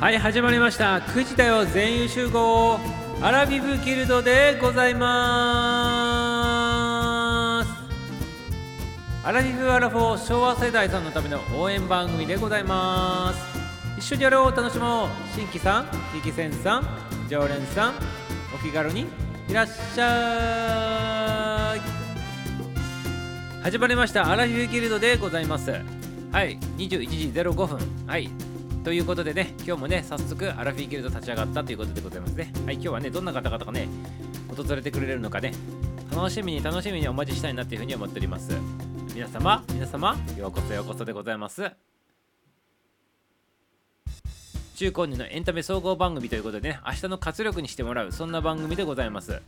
はい始まりました。9時だよ全員集合アラビブギルドでございます。アラビブアラフォー昭和世代さんのための応援番組でございます。一緒にやろう。楽しもう。新規さん力戦さん常連さんお気軽にいらっしゃい。始まりました。アラフィフギルドでございます。はい21時05分。はい。ということでね今日もね早速アラフィフギルド立ち上がったということでございますね。はい今日はねどんな方々がね訪れてくれるのかね楽しみに楽しみにお待ちしたいなっていうふうに思っております。皆様皆様ようこそようこそでございます。中高年のエンタメ総合番組ということでね明日の活力にしてもらうそんな番組でございます。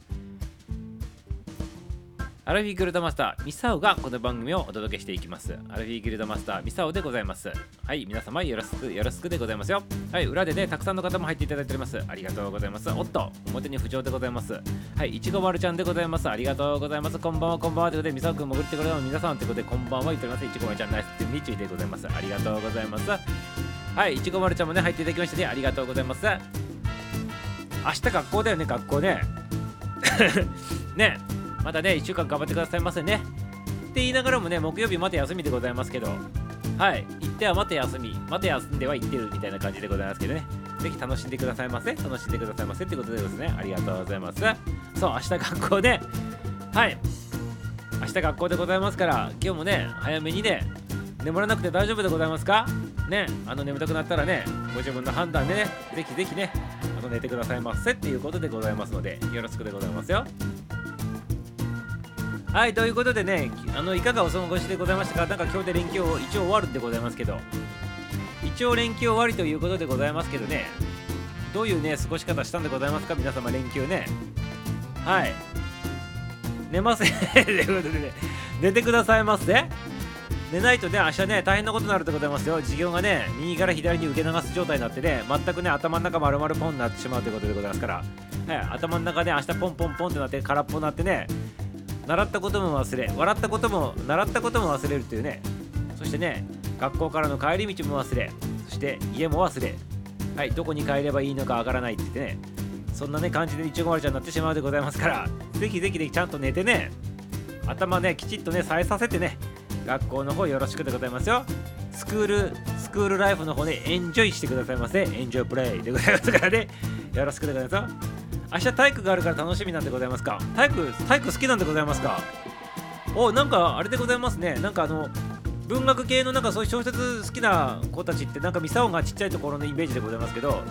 アラフィーギルドマスターミサオがこの番組をお届けしていきます。アラフィーギルドマスターミサオでございます。はい皆様よろしくよろしくでございますよ。はい裏でねたくさんの方も入っていただいております。ありがとうございます。おっと表に浮上でございます。はいいちごまるちゃんでございます。ありがとうございます。こんばんはこんばんはということでミサオくん潜ってくれた皆さんということでこんばんは言っておりますいちごまるちゃんナイスってみちゅいでございます。ありがとうございます。はいいちごまるちゃんもね入っていただきましてねありがとうございます。明日学校だよね学校ね。ね。またね1週間頑張ってくださいませね。って言いながらもね木曜日また休みでございますけど。はい。行ってはまた休み。また休んでは行ってるみたいな感じでございますけどね。ぜひ楽しんでくださいませ。楽しんでくださいませ。ってことでですね。ありがとうございます。そう明日学校ではい。明日学校でございますから今日もね早めにね眠らなくて大丈夫でございますか？ね。あの眠たくなったらねご自分の判断でねぜひぜひねあの寝てくださいませ。っていうことでございますのでよろしくでございますよ。はいということでねあのいかがお過ごしでございましたか？なんか今日で連休一応終わるんでございますけど。一応連休終わりということでございますけどね。どういうね過ごし方したんでございますか？皆様連休ね。はい。寝ません。ということでね。寝てくださいませ。寝ないとね明日ね大変なことになるでございますよ。授業がね右から左に受け流す状態になってね全くね頭の中丸々ポンになってしまうということでございますから、はい、頭の中で、ね、明日ポンポンポンってなって空っぽになってね習ったことも忘れ笑ったことも習ったことも忘れるというね。そしてね学校からの帰り道も忘れそして家も忘れ。はいどこに帰ればいいのかわからないって言ってね。そんなね感じでいちごまるちゃんになってしまうでございますからぜひぜひちゃんと寝てね頭ねきちっとねさえさせてね学校の方よろしくでございますよ。スクールスクールライフの方ねエンジョイしてくださいませ。エンジョイプレイでございますからね。よろしくでございますよ。明日体育があるから楽しみなんでございますか？体育体育好きなんでございますか？おなんかあれでございますね。なんかあの文学系のなんかそういう小説好きな子たちってなんかミサオがちっちゃいところのイメージでございますけど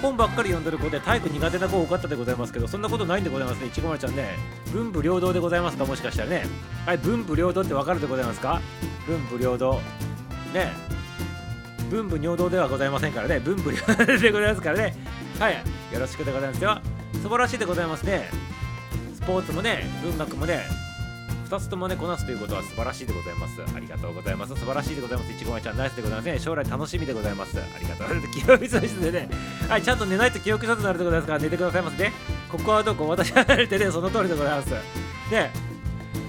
本ばっかり読んでる子で体育苦手な子多かったでございますけどそんなことないんでございますね。いちごまちゃんね。文武両道でございますか？もしかしたらね。はい文武両道ってわかるでございますか？文武両道。ね。文武両道ではございませんからね。文武両道でございますからね。はいよろしくでございます。よ素晴らしいでございますね。スポーツもね文学もね2つともねこなすということは素晴らしいでございます。ありがとうございます。素晴らしいでございます。いちごまちゃんナイスでございますね将来楽しみでございます。ありがとう。ございます記憶喪失でね。はいちゃんと寝ないと記憶喪失になるでございますから寝てくださいませね。ここはどこ私は寝てねその通りでございます。ね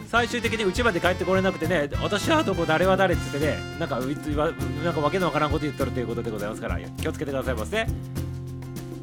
最終的に家まで帰ってこれなくてね私はどこ誰は誰っつってねなんかなんかわけのわからんこと言ってるということでございますから気をつけてくださいませ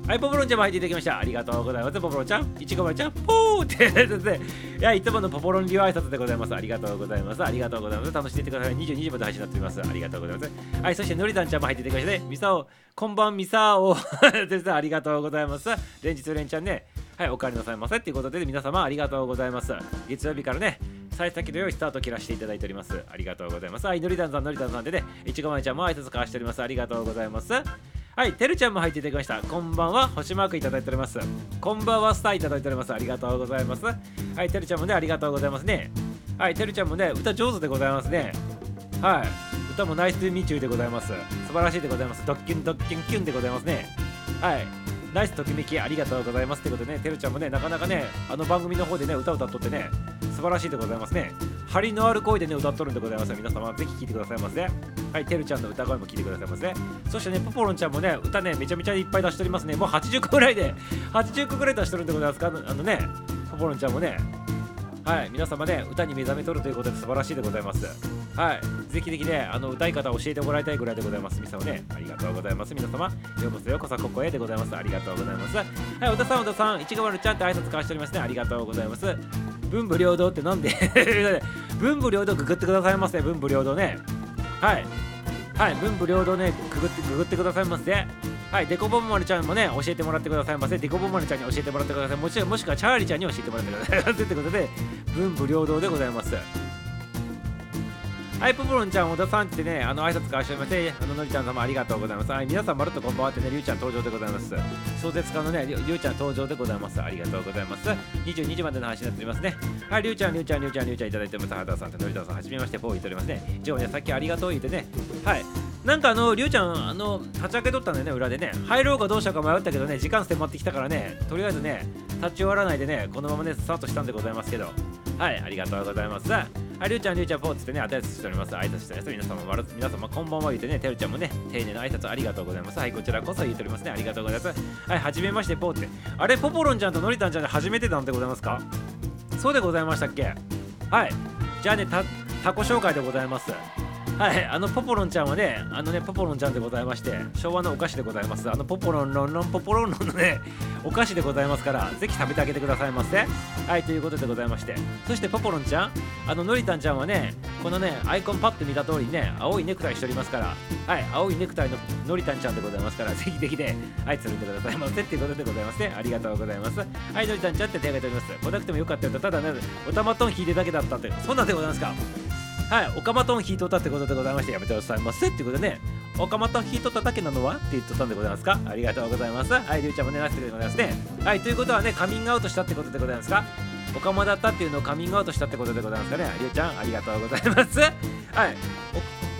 はい、ポポロンちゃんも入っていただきました。ありがとうございます。ポポロンちゃん、いちごまちゃん、ポーってですね。いや、いつものポポロン流挨拶でございます。ありがとうございます。ありがとうございます。楽しんでいってください。22時まで配信になっております。ありがとうございます。はい、そしてのりたんちゃんも入っていただきましたね。ミサオ、こんばんミサオ ですね。ありがとうございます。連日連チャンね。はい、お帰りなさいませ。ということで、皆様ありがとうございます。月曜日からね、幸先の良いスタート切らせていただいております。ありがとうございます。はい、のりたんさん、のりたんさんでね、いちごまちゃんも挨拶交わしております。ありがとうございます。はい、てるちゃんも入っていただきました。こんばんは、星マークいただいております。こんばんは、スターいただいております。ありがとうございます。はい、てるちゃんもね、ありがとうございますね。はい、てるちゃんもね、歌上手でございますね。はい、歌もナイスミチューでございます。素晴らしいでございます。ドッキュンドッキュンキュンでございますね。はい、ナイスときめきありがとうございます。ということでね、てるちゃんもね、なかなかね、あの番組の方でね、歌歌っとってね、素晴らしいでございますね。張りのある声でね、歌っとるんでございます。皆様、ぜひ聴いてくださいませ、ね。はい、てるちゃんの歌声も聴いてくださいませ、そしてね、ポポロンちゃんもね、歌ね、めちゃめちゃいっぱい出しておりますね。もう80個ぐらいで、80個ぐらい出してるんでございますか。あのね、ポポロンちゃんもね、はい、皆様ね、歌に目覚めとるということで素晴らしいでございます。はいぜひぜひねあの歌い方を教えてもらいたいぐらいでございます。みさんねありがとうございます。皆様ようこそようこそここへでございます。ありがとうございます。はい小田さん小田さんいちご丸ちゃんって挨拶交わしておりますね。ありがとうございます。文武両道ってなんで？文武両道くぐってくださいませ。文武両道ね。はい。はい文武両道ねくぐってくぐってくださいませ。はいデコボンマルちゃんもね教えてもらってくださいませ。デコボンマルちゃんに教えてもらってください。もちろんもしくはチャーリーちゃんに教えてもらってくださいませ。ってことで文武両道でございます。はい、ポポロンちゃん、小田さんってね、あの挨拶交わしてまして、あののりちゃん様ありがとうございます。はい、皆さん、まるっとこんばんはってね、りゅうちゃん登場でございます。小説家のね、りゅうちゃん登場でございます。ありがとうございます。22時までの話になっておりますね。はい、りゅうちゃん、りゅうちゃん、りゅうちゃん、りゅうちゃんいただいております。はださんとのりたさん、はじめまして、ポー言っておりますね。以上ね、さっきありがとう言ってね、はい。なんかあの、りゅうちゃん、あの、立ち上げとったんだよね、裏でね。入ろうかどうしようか迷ったけどね、時間迫ってきたからね、とりあえずね、立ち終わらないでね、このままね、スタートしたんでございますけど、はい、ありがとうございます。はい、りゅうちゃん、りゅうちゃん、ポーツってね、あたりしております。挨拶しております。皆様、まる皆様、こんばんは言うてね、てるちゃんもね、丁寧な挨拶ありがとうございます。はい、こちらこそ言っておりますね。ありがとうございます。はい、はじめまして、ぽーって。あれ、ポポロンちゃんとのりたんちゃんで初めてなんでございますか？そうでございましたっけ？はい。じゃあね、タコ紹介でございます。はい、あのポポロンちゃんはね、あのね、ポポロンちゃんでございまして、昭和のお菓子でございます。あのポポロンロンロンポポロンロンのね、お菓子でございますから、ぜひ食べてあげてくださいませ。はい、ということでございまして、そしてポポロンちゃん、あののりたんちゃんはね、このね、アイコンパッと見た通りね、青いネクタイしておりますから、はい、青いネクタイののりたんちゃんでございますから、ぜひぜひね、はい、つるんでくださいませっていうことでございますね。ありがとうございます。はい、のりたんちゃんって手挙げております。来なくてもよかったよと、ただね、おたまトン引いてだけだったって、そんなんでございますか。はい、オカマトン引いとったってことでございましてやめてくださいませ。ってことでねオカマトン引いとっただけなのはって言っとったんでございますか。ありがとうございます。はいりゅうちゃんもねなってくれてございますね。はいということはねカミングアウトしたってことでございますか。オカマだったっていうのをカミングアウトしたってことでございますかね。りゅうちゃんありがとうございます。はい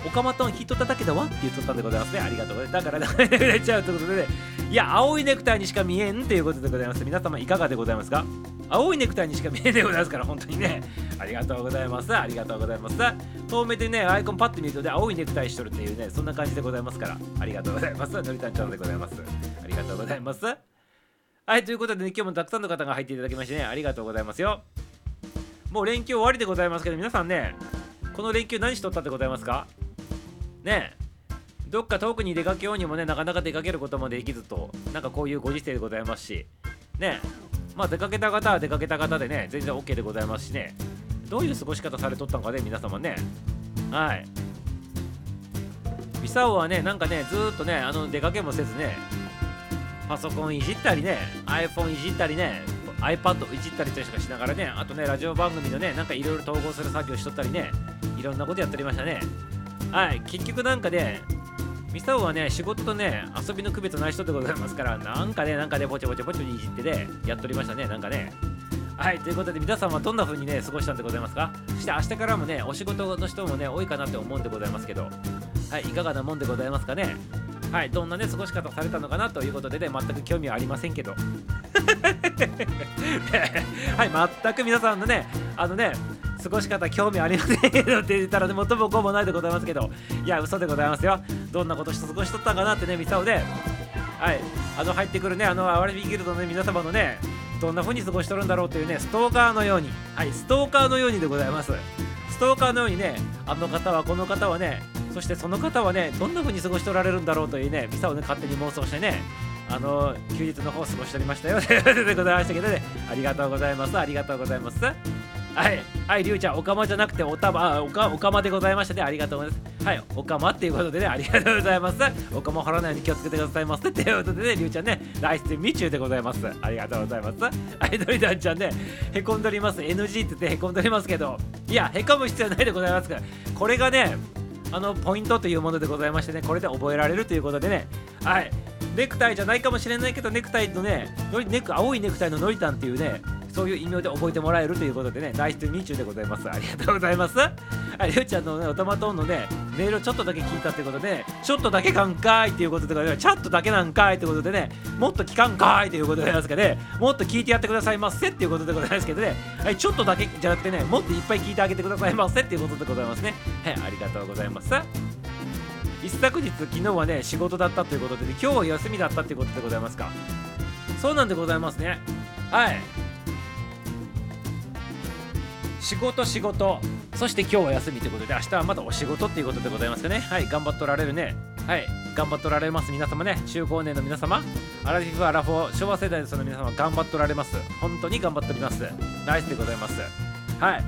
オカマトン引いとっただけだわって言っとったんでございますね。ありがとうございます。だからだから入れちゃうってことでね。いや青いネクタイにしか見えんっていうことでございます。皆様いかがでございますか？青いネクタイにしか見えないございますから本当にね。ありがとうございます。ありがとうございます。遠目でねアイコンパッと見るとね青いネクタイしとるっていうねそんな感じでございますから。ありがとうございます。のりたんちゃんでございます。ありがとうございます。はいということで、ね、今日もたくさんの方が入っていただきましてねありがとうございますよ。もう連休終わりでございますけど皆さんねこの連休何しとったってございますか？ねどっか遠くに出かけようにもねなかなか出かけることもできずとなんかこういうご時世でございますしねまあ出かけた方は出かけた方でね、全然 OK でございますしね、どういう過ごし方されとったのかね、皆様ね。はい。ミサオはね、なんかね、ずっとね、あの出かけもせずね、パソコンいじったりね、iPhone いじったりね、iPad いじったりとしかしながらね、あとね、ラジオ番組のね、なんかいろいろ統合する作業しとったりね、いろんなことやっておりましたね。はい、結局なんかね、ミサオはね、仕事とね、遊びの区別ない人でございますから、なんかね、なんかね、ぼちぼちぼちぼちいじってね、やっておりましたね、なんかね。はい、ということで皆さんはどんな風にね、過ごしたんでございますか？そして明日からもね、お仕事の人もね、多いかなって思うんでございますけど、はい、いかがなもんでございますかね？はい、どんなね、過ごし方されたのかなということでね、全く興味はありませんけど。はい、全く皆さんのね、あのね、過ごし方興味ありませんけどって言ったらね、元も子もないでございますけど、いや、嘘でございますよ。どんなことして過ごしとったんかなってね、ミサオで、はい、あの入ってくるね、あの、アワレビギルドの、ね、皆様のね、どんな風に過ごしとるんだろうというね、ストーカーのように、はい、ストーカーのようにでございます。ストーカーのようにね、あの方はこの方はね、そしてその方はね、どんな風に過ごしておられるんだろうというね、ミサをね、勝手に妄想してね、あの休日の方過ごしておりましたよ でございましたけどね、ありがとうございます。ありがとうございます。はい、はい、りゅうちゃん、おかまじゃなくておたま、おかおかまでございましたね。ありがとうございます。はい、おかまっていうことでね、ありがとうございます。おかまを張らないように気をつけてくださいませ。っていうことでね、りゅうちゃんね、来世未中でございます。ありがとうございます。はい、のりたんちゃんね、へこんでおります。NG って言ってへこんでおりますけど、いや、へこむ必要ないでございますから、これがね、あの、ポイントというものでございましてね、これで覚えられるということでね、はい、ネクタイじゃないかもしれないけど、ネクタイのね、のりネク青いネクタイののりたんっていうね、そういう異名で覚えてもらえるということでね、ナイスミーチューでございます。ありがとうございます。ありゅうちゃんのね、おたまトーンのね、メールをちょっとだけ聞いたってことで、ちょっとだけかんかいっていうことで、チャットだけなんかいってことでね、もっと聞かんかいということでございますけどね、もっと聞いてやってくださいませっていうことでございますけどね、はい、ちょっとだけじゃなくてね、もっといっぱい聞いてあげてくださいませっていうことでございますね。はい、ありがとうございます。一昨日、昨日はね、仕事だったということで、今日は休みだったということでございますか。そうなんでございますね。はい。仕事仕事。そして今日は休みということで明日はまだお仕事っていうことでございますかね。はい頑張っておられるね。はい頑張っておられます。皆様ね中高年の皆様。アラフィフアラフォー昭和世代のその皆様頑張っておられます。本当に頑張っております。ナイスでございます。はい。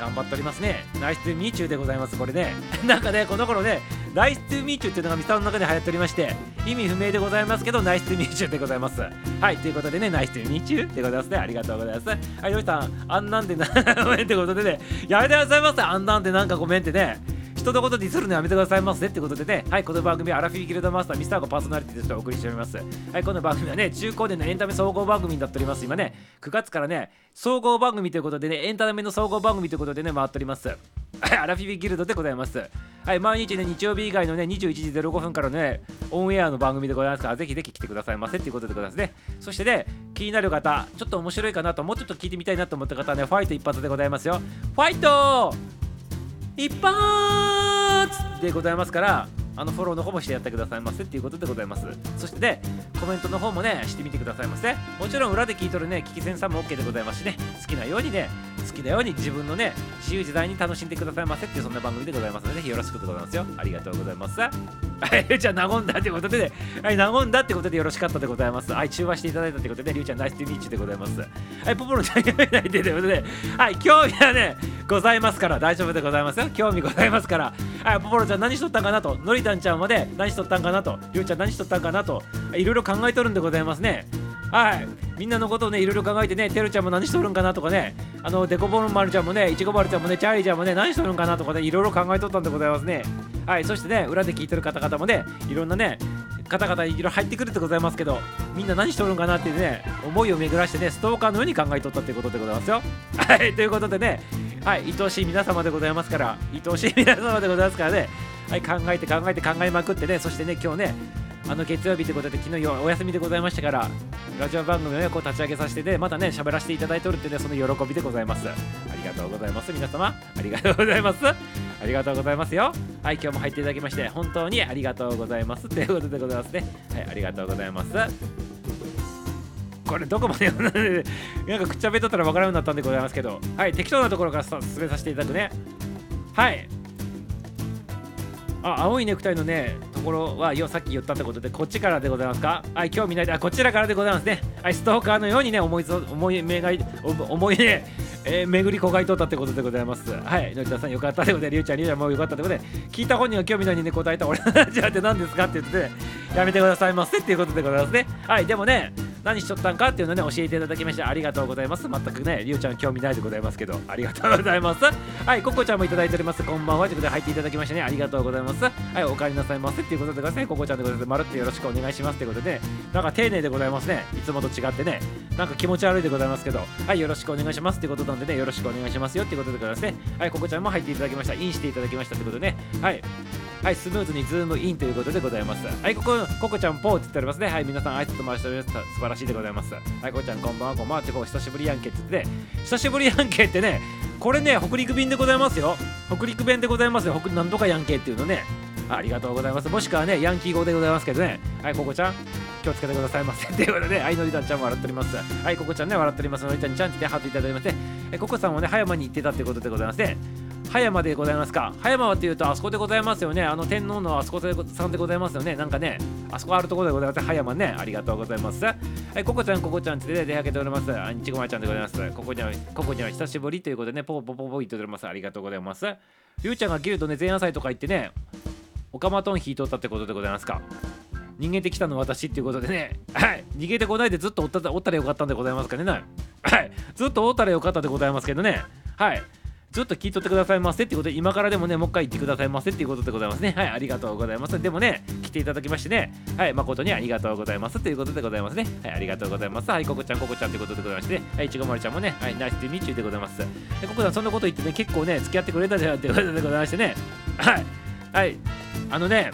頑張っておりますね。 Nice to meet you でございますこれね。なんかねこの頃ね nice to meet you っていうのがミサの中で流行っておりまして意味不明でございますけど nice to meet you でございます。はいということでね nice to meet you でございますね。ありがとうございます。はいよしさんあんなんでなごめんってことでね。やめてくださいませあんなんでなんかごめんってね。人のことディスるのやめてくださいませってことでね、はい、この番組はアラフィーギルドマスターミスターゴパーソナリティとしてお送りしております。はい、この番組はね、中高年のエンタメ総合番組になっております。今ね、9月からね、総合番組ということでね、エンタメの総合番組ということでね、回っております。はい、アラフィビギルドでございます。はい、毎日ね、日曜日以外のね、21時05分からね、オンエアの番組でございますから、ぜひぜひ来てくださいませっていうことでございますね。そしてね、気になる方、ちょっと面白いかなと、もうちょっと聞いてみたいなと思った方はね、ファイト一発でございますよ。ファイト一発でございますからあのフォローの方もしてやってくださいませっていうことでございます。そしてねコメントの方もねしてみてくださいませもちろん裏で聞いとるね聞き戦さんも OK でございますしね。好きなようにね好きなように自分のね自由自在に楽しんでくださいませっていうそんな番組でございますのでぜひよろしくでございますよ。ありがとうございますはいじゃあ和んだってことでね。はい和んだってことでよろしかったでございます。はい中和していただいたってことでりゅうちゃんナイスティミーチでございます。はいポポロちゃんやめないでということではい興味はねございますから大丈夫でございますよ。興味ございますから。はいポポロちゃん何しとったんかなとのりたんちゃんまで何しとったんかなとりゅうちゃん何しとったんかなといろいろ考えとるんでございますね。はい。みんなのことをねいろいろ考えてねてるちゃんも何しとるんかなとかね。あのデコボンマルちゃんもねいちごまるちゃんもねチャーリーちゃんもね何しとるんかなとかねいろいろ考えとったんでございますね。はい。そしてね裏で聞いてる方々もねいろんなね方々いろいろ入ってくるでございますけどみんな何しとるんかなってね思いを巡らしてねストーカーのように考えとったってことでございますよ。はい。ということでねはい。愛おしい皆様でございますから愛おしい皆様でございますからねはい考えて考えて考えまくってねそしてね今日ねあの月曜日ということで昨日お休みでございましたからラジオ番組を、ね、こう立ち上げさせてねまたね喋らせていただいておるってねその喜びでございます。ありがとうございます皆様。ありがとうございます。ありがとうございますよ。はい今日も入っていただきまして本当にありがとうございます。ということでございますね。はいありがとうございます。これどこまで なんかくっちゃべっとったら分からんようになったんでございますけどはい適当なところから進めさせていただくね。はい。あ青いネクタイのねところはよさっき言ったってことでこっちからでございますか？はい興味ない。であこちらからでございますね。はいストーカーのようにね思い思い目が思いねえー、巡りこがいとったってことでございます。はい、のりたさんよかったってことで、りゅうちゃん、りゅうちゃんもよかったってことで、聞いた本人は興味ないにね、答えた。俺じゃって何ですか？って言って、ね、やめてくださいませっていうことでございますね。はい、でもね、何しとったんかっていうのね、教えていただきましてありがとうございます。全くね、りゅうちゃん興味ないでございますけど、ありがとうございます。はい、ココちゃんもいただいております。こんばんは。ということで入っていただきましてね、ありがとうございます。はい、お帰りなさいませっていうことでございますね、ココちゃんでございます。まるっとよろしくお願いしますってことで、ねなんか丁寧でございますね。いつもと違ってね、なんか気持ち悪いでございますけど、はい、よろしくお願いしますってことなんでね、よろしくお願いしますよってことでござい。はい、ココちゃんも入っていただきました。インしていただきましたってことでね、はい。はい、スムーズにズームインということでございます。はい、ここ、ココちゃんポーって言っておりますね。はい、皆さん挨拶回しております。素晴らしいでございます。はい、ココちゃんこんばんは、こんばんはってこう、久しぶりやんけって言って、ね、久しぶりやんけってね、これね、北陸弁でございますよ。北陸弁でございますよ。北なんとかやんけっていうのね。ありがとうございます。もしくはね、ヤンキー語でございますけどね。はい、ココちゃん、気をつけてくださいませ。ということで、はい、のりたんちゃんも笑っております。はい、ココちゃんね、笑っております。のりたんちゃんってハートいただいてまして、えココさんもね、葉山に行ってたってことでございまして、葉山でございますか。葉山はっていうとあそこでございますよね。あの天皇のあそこさんでございますよね。なんかねあそこあるところでございます。葉山ね。ありがとうございます。はいここちゃんここちゃんつって出かけております。あんちごまちゃんでございます。ここにはここには久しぶりということでねポポポポポ言っております。ありがとうございます。りゅうちゃんが切るとね前夜祭とか行ってねオカマトン引いとったってことでございますか。逃げてきたの私っていうことでね、はい、逃げてこないでずっとおったおったらよかったんでございますかね、はい、ずっとおったらよかったでございますけどね、はい、ずっと聞いとってくださいませってことで、今からでもね、もう一回言ってくださいませっていうことでございますね。はい、ありがとうございます。でもね、来ていただきましてね、はい、誠にありがとうございますということでございますね。はい、ありがとうございます。はい、ココちゃん、ココちゃんということでございまして、ねはい、いちごまるちゃんもね、はい、ナイスティミッチューでございます。で、ここさん、そんなこと言ってね、結構ね、付き合ってくれたじゃんってことでございましてね、はい、はい、あのね、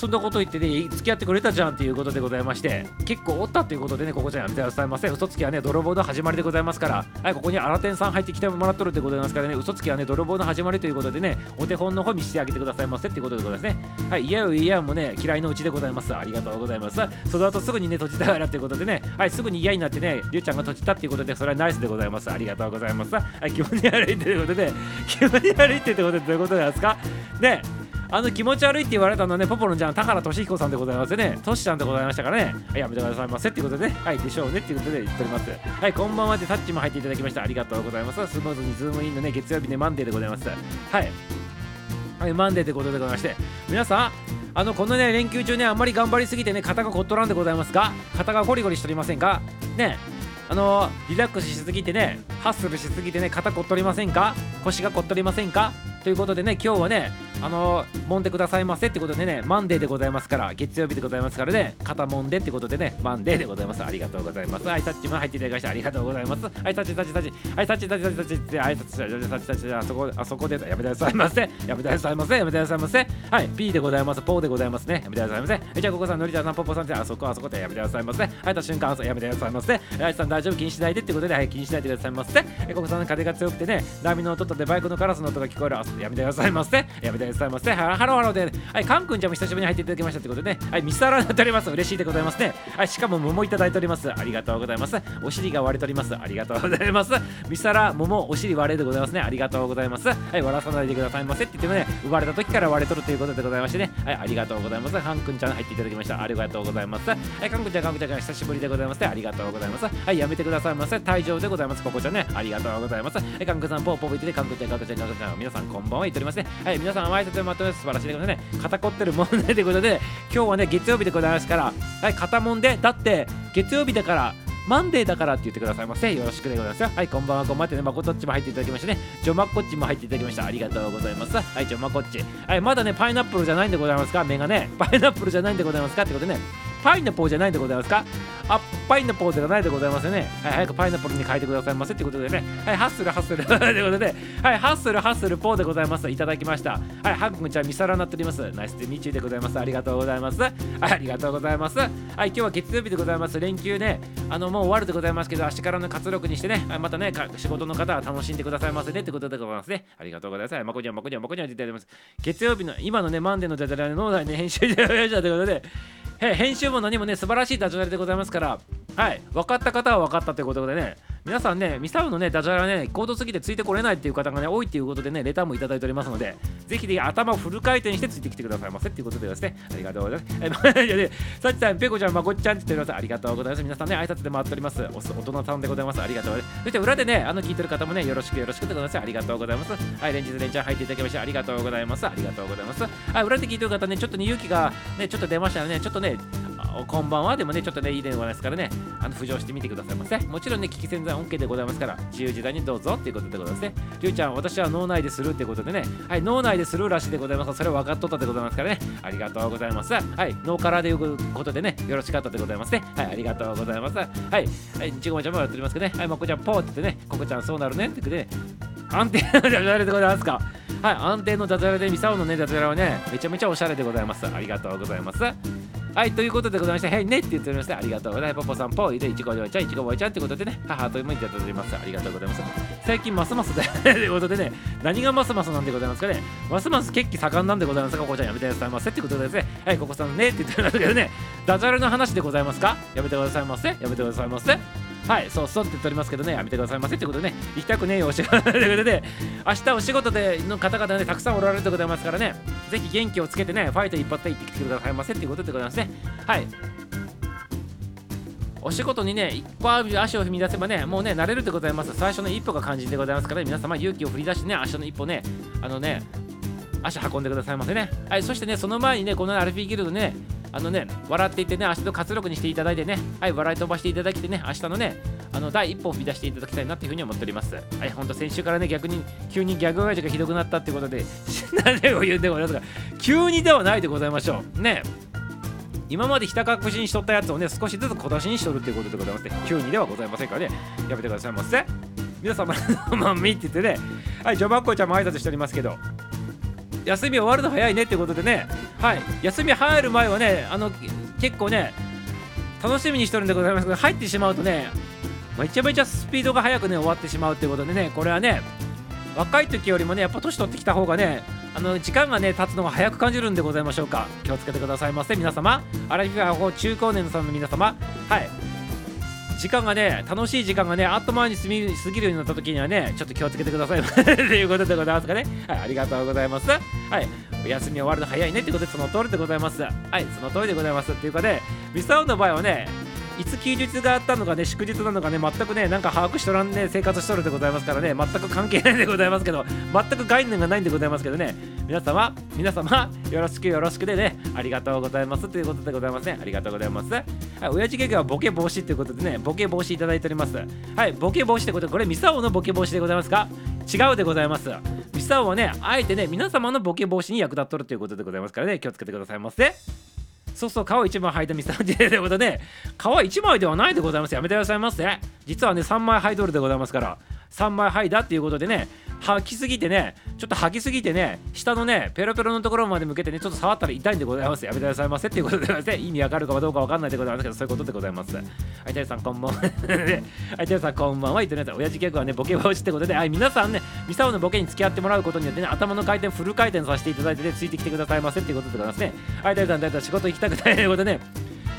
そんなこと言ってね付き合ってくれたじゃんっていうことでございまして結構おったということでねここちゃんやめてくださいませ嘘つきはね泥棒の始まりでございますから。はいここに新天さん入ってきてもらっとるでございますからね嘘つきはね泥棒の始まりということでねお手本の方見せてあげてくださいませってことでございますね。はいいやよいやもね嫌いのうちでございます。ありがとうございます。その後すぐにね閉じたからということでね。はいすぐに嫌になってねりゅうちゃんが閉じたっていうことでそれはナイスでございます。ありがとうございます。はい気持ち悪いということで。気持ち悪いってことでどういうことなんですか？ね。あの気持ち悪いって言われたのはね、ポポロンちゃん、田原俊彦さんでございますね。トシちゃんでございましたからね。はいやめてくださいませっていうことでね。はい、でしょうねっていうことで言っております。はい、こんばんはでタッチも入っていただきました。ありがとうございます。スムーズにズームインのね、月曜日ね、マンデーでございます。はい。はい、マンデーってことでございまして、皆さん、あのこのね連休中ねあんまり頑張りすぎてね肩がこっとらんでございますが肩がゴリゴリしておりませんか？ねあのリラックスしすぎてねハッスルしすぎてね肩こっとりませんか？腰がこっとりませんか？ということでね今日はねあの揉んでくださいませってことでねマンデーでございますから月曜日でございますからね肩揉んでってことでねマンデーでございます。ありがとうございます。はいタッチも入っていただきましてありがとうございます。はいタッチタッチタッチはいタッチタッチタッチタッチってはいタッチタッチタッチタッチあそこあそこでやめてくださいませやめてくださいませやめてくださいませはい P でございますポーでございますねやめてくださいませじゃあここさんのりちゃんさんポポさんってあそこあそこでやめてくださいませはいた瞬間やめてくださいませはいさん大丈夫気にしないでってことではい気にしないでくださいませここさん風が強くてね波の音とでバイクのカラスの音が聞こえるやめてくださいませ。やめてくださいませ。ハローハローで。はいカン君ちゃんも久しぶりに入っていただきましたってことでねはいミスタラになっております。嬉しいでございますね。はいしかも桃いただいております。ありがとうございます。お尻が割れております。ありがとうございます。ミスタラ桃お尻割れでございますね。ありがとうございます。はい割らさないでくださいませ。って言ってもね生まれた時から割れとるということでございましてね。はいありがとうございます。カン君ちゃん入っていただきました。ありがとうございます。はいカン君ちゃんカン君ちゃん久しぶりでございますありがとうございます。はいやめてくださいませ。退場でございます。ここちゃね。ありがとうございます。はいカン君さんポーポー言っててカン君ちゃんカン君ちゃんカン君ちゃん。皆さんこんんばんは言っておりますねはい皆さん挨拶でまとめ素晴らしいでございますね肩こってる問題ということで今日はね月曜日でございますからはい肩もんでだって月曜日だからマンデーだからって言ってくださいませ。よろしくでございます。はい、こんばんは、こんばんはってね、まことっちも入っていただきましてね、ジョマコッチも入っていただきました。ありがとうございます。はい、ジョマコッチ。はい、まだね、パイナップルじゃないんでございますか？目がね、パイナップルじゃないんでございますか？ってことね、パイナポーじゃないんでございますか？あ、パイナポーではないでございますよね。はい、早くパイナップルに変えてくださいませってことでね。はい、ハッスルハッスルということで、はい、ハッスルハッスルポーでございます。いただきました。はい、ハン君ちゃん、ミサラになっております。ナイスでミチューでございます。ありがとうございます。はい、ありがとうございます。はい、今日は月曜日でございます。連休ね、あの、もう終わるでございますけど、明日からの活力にしてね、はい、またね、仕事の方は楽しんでくださいませねってことでございますね。ありがとうございます。まこにゃん、まこにゃん、まこにゃんっております。月曜日の、今のね、マンデーのダジャレの脳内で編集でやりましたということで、編集も何もね、素晴らしいダジャレでございますから、はい、分かった方は分かったということでね、皆さんね、ミサウのね、ダジャレはね、高度すぎてついてこれないっていう方がね、多いっていうことでね、レターもいただいておりますので、ぜひぜひ頭をフル回転してついてきてくださいませっていうことでですね、ありがとうございます。えさっちさん、ペコちゃん、まこっちゃんって言っております。ありがとうございます。皆さんね、挨拶で回っております。お大人さんでございます。ありがとうございます。そして裏でね、あの聞いてる方もね、よろしくよろしくでございます。ありがとうございます。はい、連日連チャン入っていただきまして、ありがとうございます。ありがとうございます。はい、裏で聞いてる方ね、ちょっとね、勇気がね、ちょっと出ましたね、ちょっとね、こんばんはでもね、ちょっとね、いい電話ですからね、あの浮上してみてくださいませ。もちろんね、聞き潜在 OK でございますから、自由自在にどうぞっていうことでございますね。りゅうちゃん、私は脳内でするってことでね、はい、脳内でするらしいでございますそれは分かっとったでございますからね、ありがとうございます。はい、脳からでいうことでね、よろしかったでございますね。はい、ありがとうございます。はい、はい、ちごまちゃんもやっておりますけどね、はい、まこちゃん、ポーって言ってね、ここちゃん、そうなるねって言ってね、安定のダジャレでございますか。はい、安定のダジャレでミサオのね、ダジャレはね、めちゃめちゃおしゃれでございます。ありがとうございます。はい、ということでございました、へいねって言っておりまして、ありがとうございます。ポポさん、ぽいでいちごおちゃん、いちごおいちゃんってことでね、母ともいただいております。ありがとうございます。最近、ますますで、ということでね、何がますますなんでございますかね、ますます血気盛んなんでございますか、ここちゃんやめてくださいませってことでですね、はい、ここさんねって言っておりますけどね、ダジャレの話でございますか？やめてくださいませ、やめてくださいませ。はい、そうそうって言っておりますけどね、やめてくださいませってことでね、行きたくねえよ、お仕事ということで、明日お仕事での方々ね、たくさんおられるでございますからね、ぜひ元気をつけてね、ファイト一発で行ってきてくださいませっていうことでございますね。はい。お仕事にね、一歩足を踏み出せばね、もうね、慣れるでございます。最初の一歩が肝心でございますから、ね、皆様勇気を振り出してね、足の一歩ね、あのね、足運んでくださいませね。はい、そしてね、その前にね、このアルフィーギルドね、あのね、笑っていってね、明日の活力にしていただいてね、はい、笑い飛ばしていただきてね、明日のね、あの第一歩を踏み出していただきたいなというふうに思っております。はい、ほんと先週からね、逆に急にギャグ親父がひどくなったってことで、何を言うんでございますが、急にではないでございましょう。ね。今までひた隠しにしとったやつをね、少しずつ小出しにしとるっていうことでございまして、急にではございませんからね、やめてくださいませ。皆様のまんみっててね、はい、ジョバッコちゃんも挨拶しておりますけど、休み終わるの早いねってことでね。はい。休み入る前はねあの結構ね楽しみにしてるんでございますけど入ってしまうとねめちゃめちゃスピードが速くね終わってしまうってことでねこれはね若い時よりもねやっぱ年取ってきた方がねあの時間がね経つのが早く感じるんでございましょうか。気をつけてくださいませ。皆様アラフィフ中高年の皆様はい。時間がね楽しい時間がねあっと前に過ぎるようになった時にはねちょっと気をつけてください。ということでございますかね。はいありがとうございます。はいお休み終わるの早いねってことでその通りでございます。はいその通りでございます。っていうかねミサオの場合はねいつ休日があったのかね祝日なのかね全くねなんか把握しとらんね生活しとるでございますからね全く関係ないでございますけど全く概念がないんでございますけどね皆様皆様よろしくよろしくでねありがとうございますということでございますね。ありがとうございます。はい親父ギャグはボケ防止ということでねボケ防止いただいております。はいボケ防止ってことでこれミサオのボケ防止でございますか？違うでございます。ミサオはねあえてね皆様のボケ防止に役立っとるということでございますからね気をつけてくださいませ。そうそう、皮一枚剥いたミスターということで、皮一枚ではないでございます。やめてくださいませ。実はね、3枚剥いとるでございますから、3枚剥いだっていうことでね、吐きすぎてね、ちょっと吐きすぎてね、下のね、ペロペロのところまで向けてね、ちょっと触ったら痛いんでございます。やめてくださいませっていうことでございます。意味わかるかどうかわかんないでございますけど、そういうことでございます。はい、たさんこんばんは。はい、たさんこんばんは。言ってください。親父ギャグはね、ボケ防止ってことで、はい、皆さんね、ミサオのボケに付き合ってもらうことによってね、頭の回転、フル回転させていただいてね、ついてきてくださいませっていうことでございますね。はい、たさん、たさん、仕事行きたくないということでね、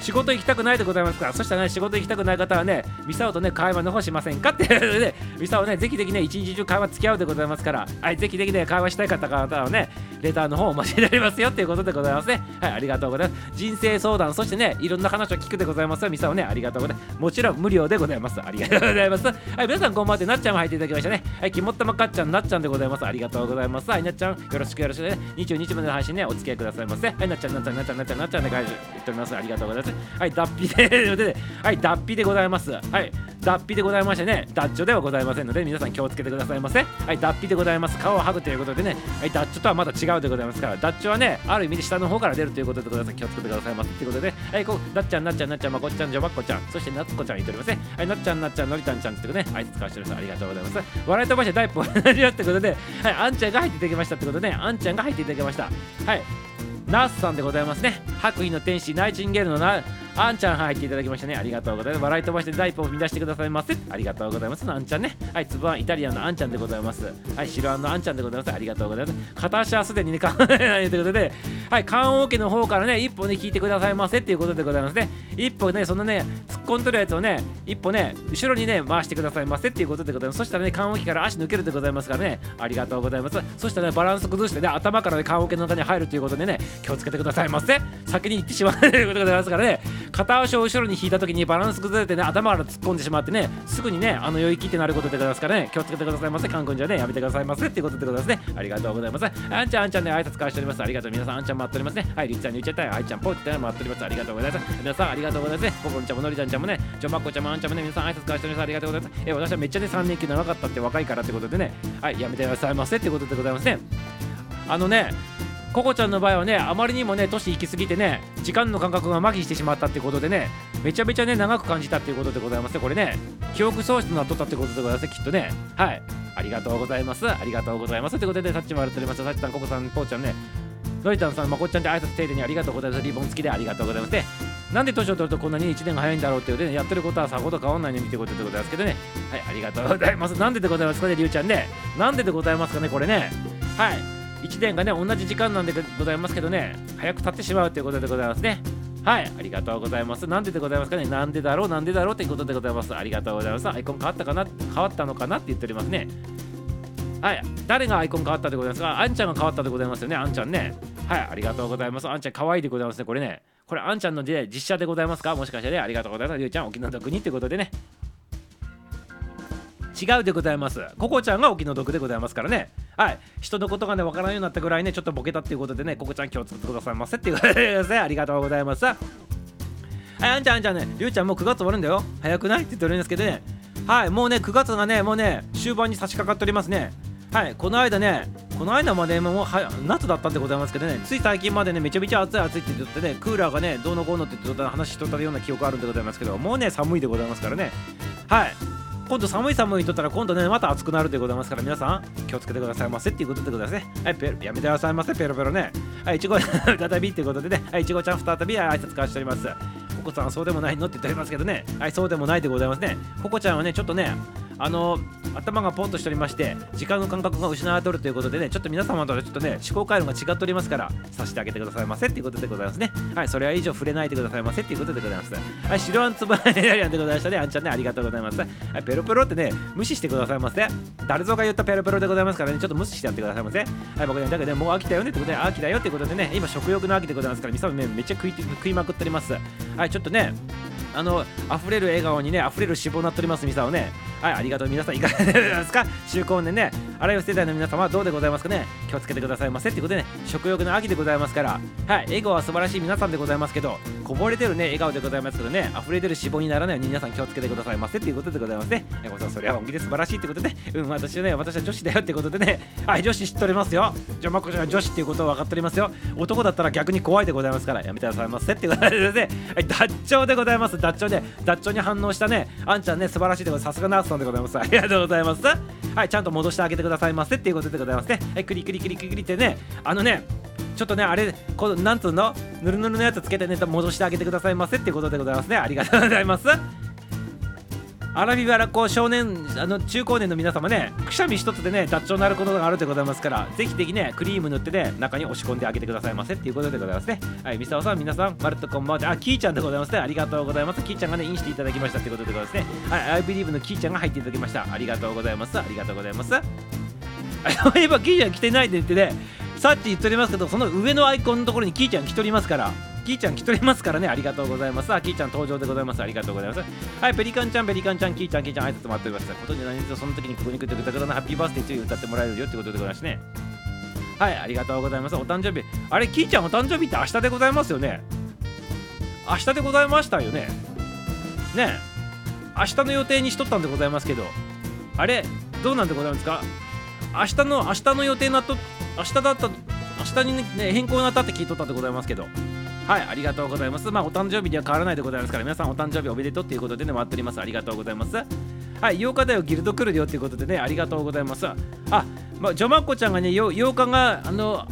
仕事行きたくないでございますか？らそしたらね仕事行きたくない方はねミサオとね会話の方しませんか？っていうでミサオねぜひぜひね一日中会話付き合うでございますからはいぜひぜひね会話したい方はねレターの方お待ちしておりますよっていうことでございますね。はいありがとうございます。人生相談そしてねいろんな話を聞くでございますミサオねありがとうございます。もちろん無料でございます。ありがとうございます。はい皆さんこんばんはなっちゃんも入っていただきましたね。はい肝っ玉かっちゃんなっちゃんでございます。ありがとうございます。はいなっちゃんよろしくよろしくね。22日までの配信ねお付き合いくださいませ。はいなっちゃんなっちゃんなっちゃんなっちゃんなっちゃんで言っております。ありがとうございます。はい脱皮で、ではい、脱皮でございます。はい、脱皮でございましてね、脱腸ではございませんので、皆さん気をつけてくださいませ。はい、脱皮でございます。皮を剥ぐということでね、はい、脱腸とはまた違うでございますから、脱腸はね、ある意味で下の方から出るということでございます。気をつけてくださいませ。ということで、はい、こう、なっちゃん、なっちゃん、なっちゃん、まこっちゃん、じゃまっこちゃん、そしてなつこちゃん言っておりますね。はい、なっちゃん、なっちゃん、のりたんちゃんってことでね、挨拶交わしております。ありがとうございます。笑い飛ばして第一歩同じよってことで、はい、あんちゃんが入っていただきましたってことで、ね、あんちゃんが入っていただきました。はい、ナースさんでございますね。白衣の天使、ナイチンゲールのな、あんちゃん入っていただきましたね。ありがとうございます。笑い飛ばして第一歩を生み出してくださいませ。ありがとうございます。あんちゃんね。はい、つぶあんイタリアンのあんちゃんでございます。はい、白あんのあんちゃんでございます。ありがとうございます。片足はすでにね、かんないということで、はい、棺桶の方からね、一歩ね、聞いてくださいませっていうことでございますね。一歩ね、そのね、突っ込んでるやつをね、一歩ね、後ろにね、回してくださいませっていうことでございます。そしたらね、棺桶から足抜けるでございますからね、ありがとうございます。そしたらね、バランス崩してね、頭からね、棺桶の中に入るということでね、気をつけてくださいませ。先に行ってしまうということでございますからね、片足を後ろに引いた時にバランス崩れてね頭から突っ込んでしまってねすぐにねあの酔い切ってなることでございますからね。気をつけてくださいませ。カン君じゃねやめてくださいませ。っていうことでございますね。ありがとうございます。あんちゃんあんちゃんね挨拶交わしております。ありがとう。皆さんあんちゃん待っておりますね。はいりっちゃんに言っちゃったよ。あいちゃんポーって待っております。ありがとうございます。皆さんありがとうございますね。ここんちゃんものりちゃんちゃんもねちょまっこちゃんもあんちゃんもね皆さん挨拶交わしております。ありがとうございます。え私はめっちゃね3年休長かったって若いからってことでね。はいやめてくださいませ。ってことでございますね。あのねココちゃんの場合はねあまりにもね年行き過ぎてね時間の感覚が麻痺してしまったってことでねめちゃめちゃね長く感じたっていうことでございますねこれね。記憶喪失になっとったってことでございますきっとね。はい。ありがとうございます。ありがとうございます。ということでタッチもらっております。タッチさんココさんポーちゃんね。のりたんさんまこっちゃんで挨拶丁寧にありがとうございます。リボン付きでありがとうございますね。なんで年を取るとこんなに1年が早いんだろうっていうねやってることはさほど変わんないのにってことでございますけどね。はいありがとうございます。なんででございますかねりゅうちゃんね。なんででございますかねこれね。はい。1年がね同じ時間なんでございますけどね早く経ってしまうということでございますね。はいありがとうございます。なんででございますかね？なんでだろう？なんでだろう？ということでございます。ありがとうございます。アイコン変わったかな？変わったのかなって言っておりますね。はい誰がアイコン変わったでございます？かあんちゃんが変わったでございますよねあんちゃんね。はいありがとうございます。あんちゃん可愛いでございますねこれね。これあんちゃんの実写でございますか？もしかしてね。ありがとうございます。りゅうちゃん沖縄の国ってことでね。違うでございます。ココちゃんがお気の毒でございますからね。はい。人のことがねわからんようになったぐらいねちょっとボケたっていうことでねココちゃん気をつけてくださいませっていうことでありがとうございます はいあんちゃんあんちゃんね。りゅうちゃんもう9月終わるんだよ。早くない？って言ってるんですけどね。はいもうね9月がねもうね終盤に差し掛かっておりますね。はいこの間ねこの間までもうは夏だったんでございますけどね。つい最近までねめちゃめちゃ暑い暑いって言ってね。クーラーがねどうのこうのって言って話しとったような記憶あるんでございますけどもうね寒いでございますからね。はい。今度寒い寒いとったら今度ねまた暑くなるでございますから皆さん気をつけてくださいませっていうことでございますね。はいペロやめてくださいませペロペロね。はいいちご再びっていうことでね。はいいちごちゃん再び挨拶交わしております。ココさんはそうでもないのって言っておりますけどね。はいそうでもないでございますね。ココちゃんはねちょっとねあの頭がポンとしておりまして時間の感覚が失われとるということでねちょっと皆様とはちょっとね思考回路が違っておりますからさせてあげてくださいませっていうことでございますね。はいそれは以上触れないでくださいませっていうことでございます。はい白あんつばねやりやんでございましたねあんちゃんねありがとうございます。はいペロペロってね無視してくださいませ誰ぞが言ったペロペロでございますからねちょっと無視してやってくださいませ。はい僕ねだけどねもう飽きたよねってことで飽きだよってことでね今食欲の秋でございますから皆さんねめっちゃ食い食いまくっております。はいちょっとねあの溢れる笑顔にね溢れる脂肪になっておりますミサをね。はいありがとう皆さんいかがですか？中高年ね。あらゆる世代の皆様はどうでございますかね。気をつけてくださいませってことでね食欲の秋でございますから。はい笑顔は素晴らしい皆さんでございますけどこぼれてるね笑顔でございますけどね溢れてる脂肪にならないように皆さん気をつけてくださいませっていうことでございますね。えごさんそれは本気で素晴らしいってことで。うん私はね私は女子だよってことでね。はい女子知っておりますよ。じゃあまこちゃんは女子っていうことは分かっておりますよ。男だったら逆に怖いでございますから。やめてくださいませってことでね。はいダッチョウでございます。ダッチョウで。ダッチョウに反応したねあんちゃんね素晴らしいでございますさすがナースさんでございます。ありがとうございます。はいちゃんと戻してあげてください。ださいませっていうことでございますね。はいクリクリクリクリってねあのねちょっとねあれこのなんつうの？ぬるぬるのやつつけてね戻してあげてくださいませっていうことでございますね。ありがとうございます。アラビバラこう少年あの中高年の皆様ねくしゃみ一つでね脱腸になることがあるでございますからぜひぜひねクリーム塗ってね中に押し込んであげてくださいませっていうことでございますね。はいミサオさん皆さんまるっとこんばんは。あキーちゃんでございますね。ありがとうございます。キーちゃんがねインしていただきましたってことでございますね。はい I believe のキーちゃんが入っていただきました。ありがとうございます。ありがとうございます。あそういえばキーちゃん来てないでってねさっき言っておりますけどその上のアイコンのところにキーちゃん来ておりますから。キーちゃん来ておりますからね。ありがとうございます。あキーちゃん登場でございます。ありがとうございます。はいペリカンちゃんペリカンちゃんキーちゃんキーちゃん挨拶待っております。ことに何卒その時にここに来てくれた方のハッピーバースデーと歌ってもらえるよってことでございますね。はいありがとうございます。お誕生日。あれキーちゃんお誕生日って明日でございますよね。明日でございましたよね。ね。明日の予定にしとったんでございますけど。あれどうなんでございますか？明日の明日の予定なと明日だった明日にね変更になったって聞いとったんでございますけど。はいありがとうございますまあお誕生日には変わらないでございますから皆さんお誕生日おめでとうっていうことでね待っておりますありがとうございますはい8日だよギルド来るよっていうことでねありがとうございますあまあジョマッコちゃんがねよ8日があの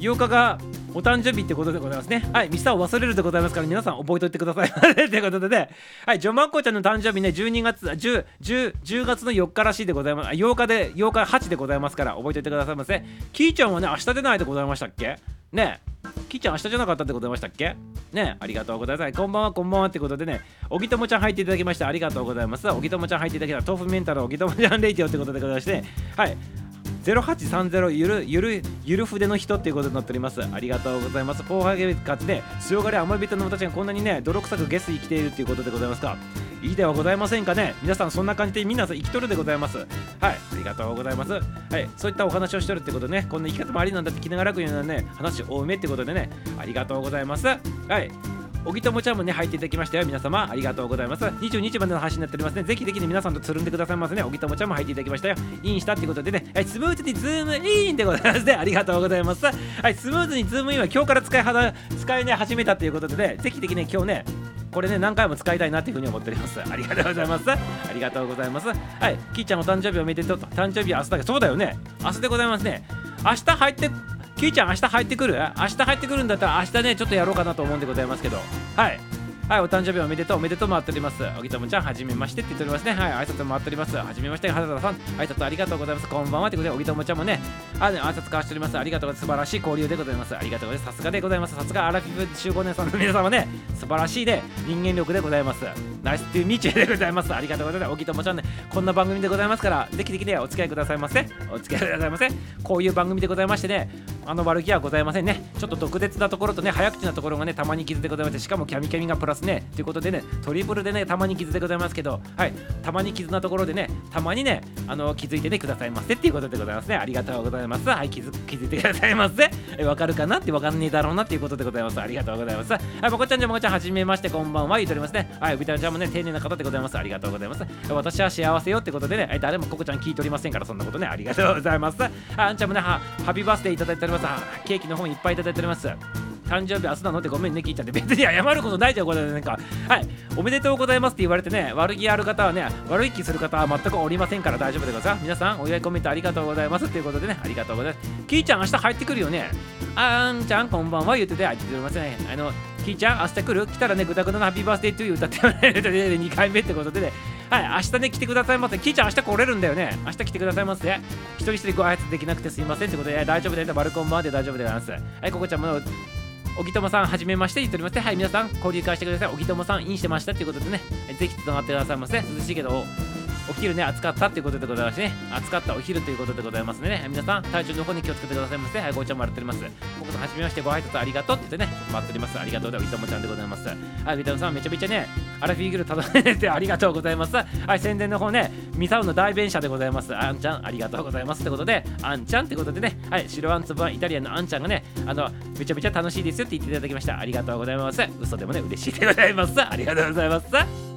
8日がお誕生日ってことでございますね。はい、ミスターを忘れるでございますから、皆さん覚えておいてください。ということでね、はい、ジョマッコちゃんの誕生日ね、12月、10、10、10月の4日らしいでございます。8日で、8日8でございますから、覚えておいてくださいませ。キーちゃんはね、明日出ないでございましたっけ？ねえきーちゃん明日じゃなかったってございましたっけ？ねありがとうございます。こんばんは、こんばんはってことでね、おぎともちゃん入っていただきましてありがとうございます。おぎともちゃん入っていただきました。豆腐メンタルおぎともちゃんレイティオってことでございまして、はい。0830ゆるゆるゆる筆の人っていうことになっております。ありがとうございます。後輩かつね強がり甘え人の私がこんなにね泥臭くゲス生きているっていうことでございますか。いいではございませんかね。皆さんそんな感じで皆さん生きとるでございます。はい。ありがとうございます。はい。そういったお話をしてるってことね。こんな生き方もありなんだって気長らく言うのはね話多めってことでね。ありがとうございます。はい。おぎともちゃんもね入っていただきましたよ。皆様ありがとうございます。22日までの配信になっておりますね。ぜひぜひね皆さんとつるんでくださいますね。おぎともちゃんも入っていただきましたよ。インしたってことでね。スムーズにズームインでございますね。ありがとうございます。はいスムーズにズームインは今日から使いは使いね始めたということでね。ぜひぜひね今日ねこれね何回も使いたいなっていうふうに思っております。ありがとうございます。ありがとうございます。はいキーちゃんお誕生日おめでとうと。誕生日は明日だけそうだよね。明日でございますね。明日入ってキイちゃん明日入ってくる？明日入ってくるんだったら明日ねちょっとやろうかなと思うんでございますけど。はい。はい、お誕生日おめでとう、おめでとう回っております。おぎともちゃん、はじめましてって言っておりますね。はい、挨拶回っております。はじめまして、原田さん、挨拶ありがとうございます。こんばんはということで、おぎともちゃんもね、あ挨拶交わしております。ありがとうございます。素晴らしい交流でございます。ありがとうございます。さすがでございます。さすがアラフィフ集合年さんの皆様ね、素晴らしいで、人間力でございます。ナイスっていうミチでございます。ありがとうございます。おぎともちゃんね、こんな番組でございますから、ぜひぜひね、お付き合いくださいませ。お付き合いくださいませ。こういう番組でございましてね、あの悪気はございませんね。ちょっと特別なところとね、早口なところがね、たまに傷でございまして、しかもキャミキャミがプラスね、ということでね、トリプルでね、たまに傷でございますけど、はい、たまに傷なところでね、たまにね、あの気づいてね、くださいませっていうことでございますね。ありがとうございます。はい、気づ気づいてくださいませ。えわかるかなってわかんねえだろうなっていうことでございます。ありがとうございます。はい、もこちゃんじゃもこちゃん、はじめまして、こんばんは。言っておりますね。はい、ビタちゃんもね、丁寧な方でございます。ありがとうございます。私は幸せよってことでね、誰もここちゃん聞いておりませんから、そんなことね、ありがとうございます。あんちゃんもね、はハッピーバースデーいただいております。ケーキの方いっぱいいただいております。誕生日明日なの？ってごめんね聞いちゃって別に謝ることないじゃんこれ。なんかはい。おめでとうございますって言われてね悪気ある方はね悪い気する方は全くおりませんから大丈夫でございます皆さんお祝いコメントありがとうございますということでねありがとうございます。キーちゃん明日帰ってくるよね。あんちゃんこんばんは言っててあ言っておりますねあのキーちゃん明日来る？来たらねグダグダのハッピーバースデートゥー歌ってもらえると 2回目ってことでね。はい明日ね来てくださいませ。キーちゃん明日来れるんだよね明日来てくださいませ一人一人ご挨拶できなくてすいませんってことで。大丈夫ですバルコンまで大丈夫でございます。はいここちゃんもおぎともさん、はじめまして言っておりまして、はい、皆さん、交流会してください。おぎともさん、インしてましたということでね、ぜひつながってくださいませ。涼しいけど、お昼ね、暑かったっていうことでございますね。暑かったお昼ということでございますね。皆さん、体調の方に気をつけてくださいませ。はい、ごちゃもらっております。僕とはじめまして、ご挨拶ありがとうって言ってね、待っております。ありがとうで、おいともちゃんでございます。はい、ギタムさん、めちゃめちゃね、アラフィーグルたどれてありがとうございます。はい、宣伝の方ね、ミサウの代弁者でございます。あんちゃん、ありがとうございますってことで、あんちゃんってことでね、はい、白あんつぶはイタリアンのあんちゃんがね、あの、めちゃめちゃ楽しいですよって言っていただきました。ありがとうございます。嘘でもね、嬉しいでございます。ありがとうございます。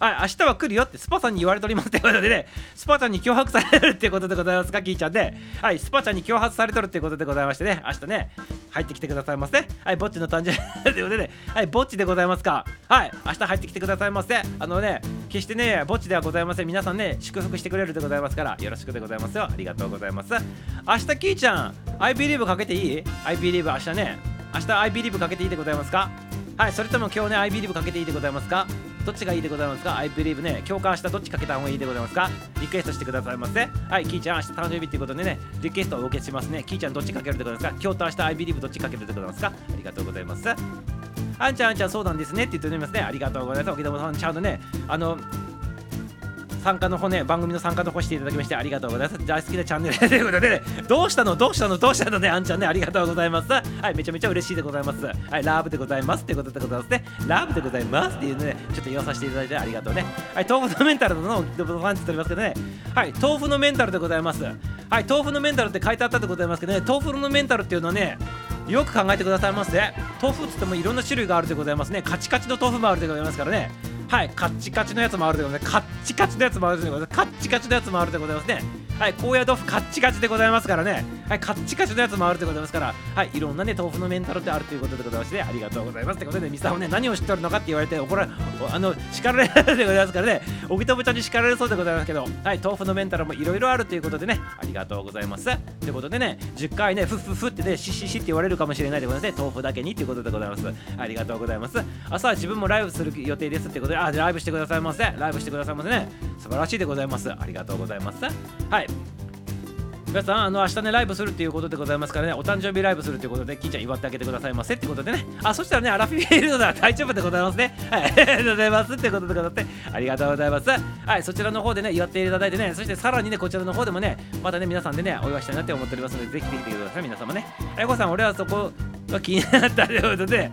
あ明日は来るよってスパさんに言われておりますということでね、スパちゃんに脅迫されるっていうことでございますか、キーちゃんで、はい、スパちゃんに脅迫されとるっていうことでございましてね、明日ね、入ってきてくださいませ。はい、ぼっちの誕生日ということでね、はい、ぼっちでございますか。はい、明日入ってきてくださいませ。あのね、決してね、ぼっちではございません。皆さんね、祝福してくれるでございますから、よろしくでございますよ。ありがとうございます。明日、キーちゃん、I believe かけていい ?I believe 明日ね、明日 I believe かけていいでございますか？はい、それとも今日ね、I believe かけていいでございますか？どっちがいいでございますか ?I believe ね、共感したどっちかけた方がいいでございますか？リクエストしてくださいませ。はい、キーちゃん、明日誕生日っていうことでね、リクエストをお受けしますね。キーちゃん、どっちかけるでございますか？今日と明日 I believe どっちかけるでございますか？ありがとうございます。あんちゃん、あんちゃん、そうなんですねって言っておりますね。ありがとうございます。沖縄さん、ちゃんとね、あの、参加の方ね、番組の参加の方していただきましてありがとうございます。大好きなチャンネル ということでね、どうしたの？どうしたの？どうしたのね、あんちゃんね、ありがとうございます。はい、めちゃめちゃ嬉しいでございます。はい、ラブでございますってことでございますね。ラブでございますっていうね、ちょっと言わさせていただいてありがとうね。はい、豆腐のメンタルのファンって言っておりますけどね、はい、豆腐のメンタルでございます。はい、豆腐のメンタルって書いてあったでございますけどね、豆腐のメンタルっていうのはね、よく考えてくださいませ、豆腐っつってもいろんな種類があるでございますね。カチカチの豆腐もあるでございますからね。はいカッチカチのやつもあるでございます。カッチカチのやつもあるでございます。カッチカチのやつもあるでございますね。はい高野豆腐カッチカチでございますからね。はいカッチカチのやつもあるでございますから。はいいろんなね豆腐のメンタルってあるということでございましてありがとうございますってことでミサをね何を知っとるのかって言われて怒らあの叱られるでございますからね。おぎとぶちゃんに叱られそうでございますけど。はい豆腐のメンタルもいろいろあるということでね。ありがとうございます。ということでね。10回ねフッフッフってねシッシシって言われるかもしれないでございますね。豆腐だけにということでございます。ありがとうございます。朝は自分もライブする予定ですってことであライブしてくださいませ。ライブしてくださいませね。素晴らしいでございます。ありがとうございます。はい。皆さん、あの明日ね、ライブするっていうことでございますからね、お誕生日ライブするということで、キーちゃん祝ってあげてくださいませってことでね、あ、そしたらね、アラフィフィールドなら大丈夫でございますね。はい、ありがとうございますってことでございまありがとうございます。はい、そちらの方でね、祝っていただいてね、そしてさらにね、こちらの方でもね、またね、皆さんでね、お祝いしたいなって思っておりますので、ぜひ来てください、皆様ね。あやこさん、俺はそこが気になったということで、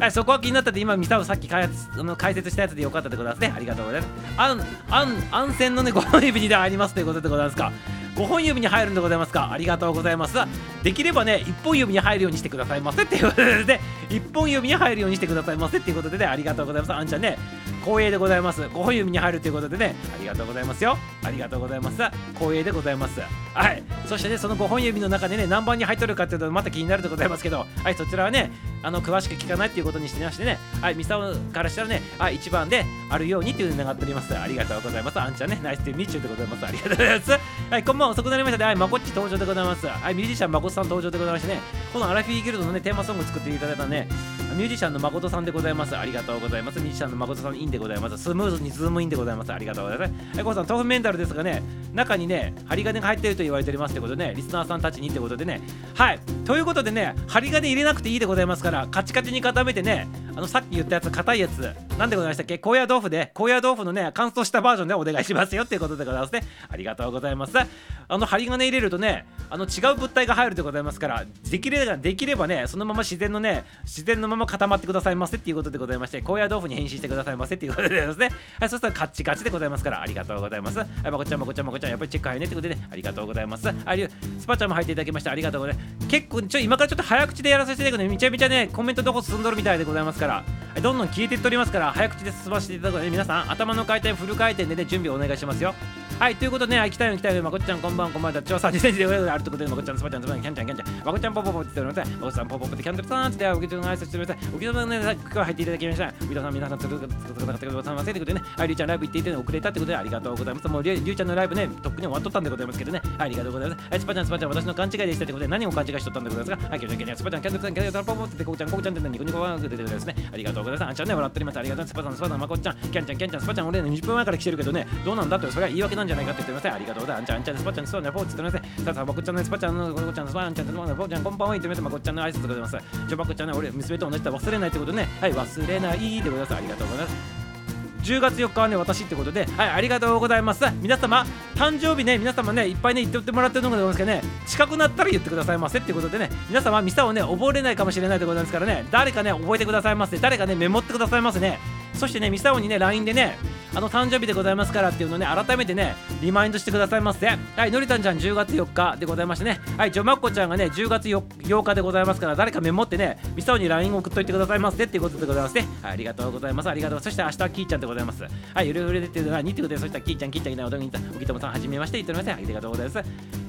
はい、そこは気になったって今ミサをさっき開発あの解説したやつでよかったでございますね。ありがとうございます。あんあん安全のねご本指にでありますということでございますか。5本指に入るんでございますか？ありがとうございます。できればね1本指に入るようにしてくださいませっていうことで、ね、1本指に入るようにしてくださいませっていうことでねありがとうございます。あんちゃんね光栄でございます。5本指に入るということでねありがとうございますよ。ありがとうございます。光栄でございます。はい。そしてねその5本指の中でね何番に入っとるかっていうとまた気になるでございますけどはいそちらはねあの詳しく聞かないっていうことにしてましてねはいミサオからしたらねあ1番であるようにっていう願っております。ありがとうございます。あんちゃんねナイスティーミッチュでございます。ありがとうございます。はいこんばんは遅くなりましたね。はいまこっち登場でございます。はいミュージシャンまこさん登場でございましてね。このアラフィーギルドのねテーマソング作っていただいたね。ミュージシャンの誠さんでございます。ありがとうございます。ミュージシャンの誠さんインでございます。スムーズにズームインでございます。ありがとうございます。はいこうさん豆腐メンタルですがね中にね針金が入っていると言われておりますってことでねリスナーさんたちにってことでね。はいということでね針金入れなくていいでございますからカチカチに固めてねあのさっき言ったやつ硬いやつなんでございましたっけ？高野豆腐で高野豆腐のね乾燥したバージョンでお願いしますよっていうことでございますね。ありがとうございます。あの針金入れるとねあの違う物体が入るでございますからできればできればねそのまま自然のね自然のまま固まってくださいませっていうことでございまして高野豆腐に変身してくださいませっていうことでございますね。はいそしたらカッチカチでございますからありがとうございます。はいまこちゃんまこちゃんまこちゃんやっぱりチェック入るねってことで、ね、ありがとうございます。ありスパちゃんも入っていただきましてありがとうございます。結構ちょ今からちょっと早口でやらせていただくのでめちゃめちゃねコメントどこ進んどるみたいでございますからどんどん消えていっておりますから早口で進ませていただくので皆さん頭の回転フル回転でね準備をお願いしますよ。はいということでねはい来たよ来たよまこっちゃんこんばんこんばんだ調査2センチであるということでまこっちゃんスパちゃんスパちゃんキャンちゃんキャンちゃんまこっちゃんポポポって言っております。まこちゃんポポポってキャンドルさんってお客様の挨拶してくださいお客様のねさっき入っていただきました皆さん皆さんつくつくつくつくつくさませということでねはいりゅうちゃんライブ行っていて遅れたってことでありがとうございますもうりゅうちゃんのライブねとっくに終わっとったんでございますけどねはいありがとうございますはいスパちゃんスパちゃん私の勘違いでしたってことで何を勘違いしとったんでございますかはいキャンちゃんキャンちゃんスパちゃんキャンドルさんキャンドルポポってここちゃんここちゃんってニコニコワンって出てくるですねありがとうございますあんちゃんね笑っておりますありがとうスパさんスパさんまこっちゃんキャンちゃんキャンちゃんスパちゃん俺ね20分前から来てるけどねどうなんだってそれは言い訳なんじゃないかって言ってませんありがとうございます。あんちゃんあんちゃんスパちゃんスパちゃんポーって言ってませんさあさあまこっちゃんねスパちゃんのここちゃんスパちゃんスパちゃんポーちゃんこんばんは言ってませんまこっちゃんの挨拶でございますじゃまこっちゃんね俺娘と同じだ忘れないってことねはい忘れないでございますありがとうございます10月4日はね私ってことではいありがとうございます。皆様誕生日ね皆様ねいっぱいね言っておってもらってるのでございますけどね近くなったら言ってくださいませってことでね皆様ミサをね覚えれないかもしれないでございますからね誰かね覚えてくださいませ誰かねメモってくださいませね。そしてねミサオにね LINE でねあの誕生日でございますからっていうのね改めてねリマインドしてくださいませはいのりたんちゃん10月4日でございましてね。はいジョマッコちゃんがね10月 4, 8日でございますから誰かメモってねミサオに LINE 送っといてくださいませっていうことでございますね、はい、ありがとうございます。ありがとうそして明日はキーちゃんでございます。はいゆるゆるでっていうのは2ってことでそしたらキーちゃんキーちゃんいないおどぎにおきともさんはじめまして言っておりますありがとうございます。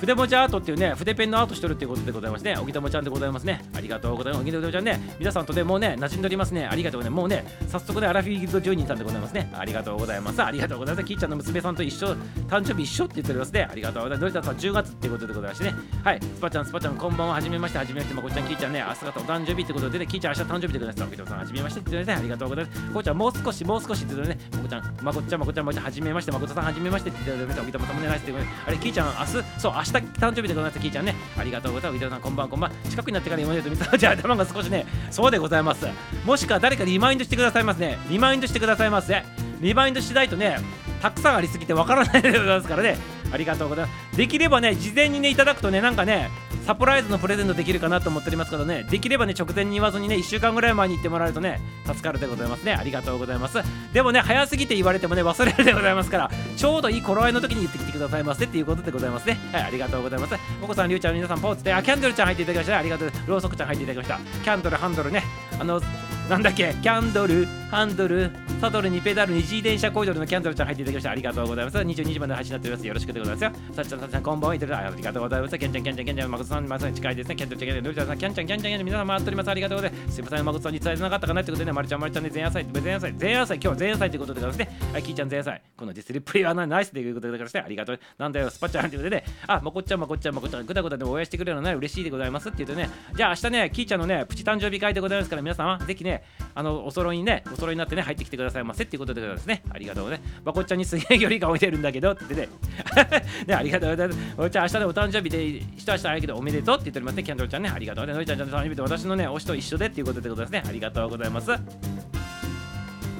筆文字アートっていうね筆ペンのアートしてるっていうことでございますね。おぎともちゃんでございますね。ありがとうございます。おぎともちゃんね。皆さんとねもうね馴染んでおりますね。ありがとうね。もうね早速ねアラフィギルド10人さんでございますね。ありがとうございます。ありがとうございます。キーちゃんの娘さんと一緒誕生日一緒って言っておりますね。ありがとうございます。のりたさん10月っていうことでございましてね。はい。スパちゃんスパちゃんこんばんは。はじめまして。はじめまして。まこちゃんキーちゃんね明日がお誕生日ってことでねキーちゃん明日誕生日でございます。おぎともさんはじめましてって言ってね。ありがとうございます。こうちゃんもう少しもう少しって言ってね。まこちゃんまこちゃんまこちゃんまこちゃんはじめまして。まことさんはじめましてって言っております。おぎともさんお願いしてあれキーちゃん明日そう明日誕生日でございますキーちゃんねありがとうございます。さんこんばんこんばん。近くになってから今までと見たじゃあ頭が少しね、そうでございます。もしくは誰かリマインドしてくださいますね。リマインドしてくださいませ。リマインドしないとね、たくさんありすぎてわからないでございますからね。ありがとうございます。できればね、事前にね、いただくとね、なんかね、サプライズのプレゼントできるかなと思っておりますけどね、できればね、直前に言わずにね、1週間ぐらい前に行ってもらえるとね、助かるでございますね。ありがとうございます。でもね、早すぎて言われてもね、忘れるでございますから、ちょうどいい頃合いの時に言ってきてくださいませっていうことでございますね。はい、ありがとうございます。お子さん、りゅうちゃん、皆さん、ポーズで、あ、キャンドルちゃん入っていただきました、ね。ありがとう。ろうそくちゃん入っていただきました。キャンドル、ハンドルね。あの、なんだっけ？キャンドル、ハンドル、サドルにペダル、二次電車コイドルのキャンドルちゃん入っていただきました。ありがとうございます。22時まで配信になっております。よろしくでございますよ。さっちゃん、さっちゃん、こんばんは。いただありがとうございます。キャンちゃん、キャンちゃん、キャンちゃん、まこさん、まさに近いですね。キャンちゃん、キャンドルちゃん、キャンちゃん、キャンちゃん、皆さん回っております。ありがとうございます。すみません、まこさんに伝えてなかったかなってことでね、まるちゃん、まるちゃんで前夜祭、前夜祭、前夜祭、今日は前夜祭ということでございますね。はい、キーちゃん前夜祭。このディスリプレイはナイスということでございまして、ありがとう。なんだよ、スパちゃんということでね、あ、まこっちゃん、まこっちゃん、まこっちゃん、ぐだぐだで応援してくれるのはね、嬉しいでございますって言うとね、じゃあ明日ね、キーちゃんのね、プチ誕生日会でございますから、皆様、ぜひね、あの、お揃いにね、お揃いになってね、入ってきてくださいませっていうことでございますね。ありがとうね。まこっちゃんにすげえ距離が置いてるんだけどってね。ね、ありがとうございます。まこっちゃん、明日でお誕生日で、一明日早いけどおめでとうって言っておりますね。キャンドルちゃんね、ありがとうね。のりちゃんちゃんの誕生日で私のね、推しと一緒でっていうことでございますね。ありがとうございます。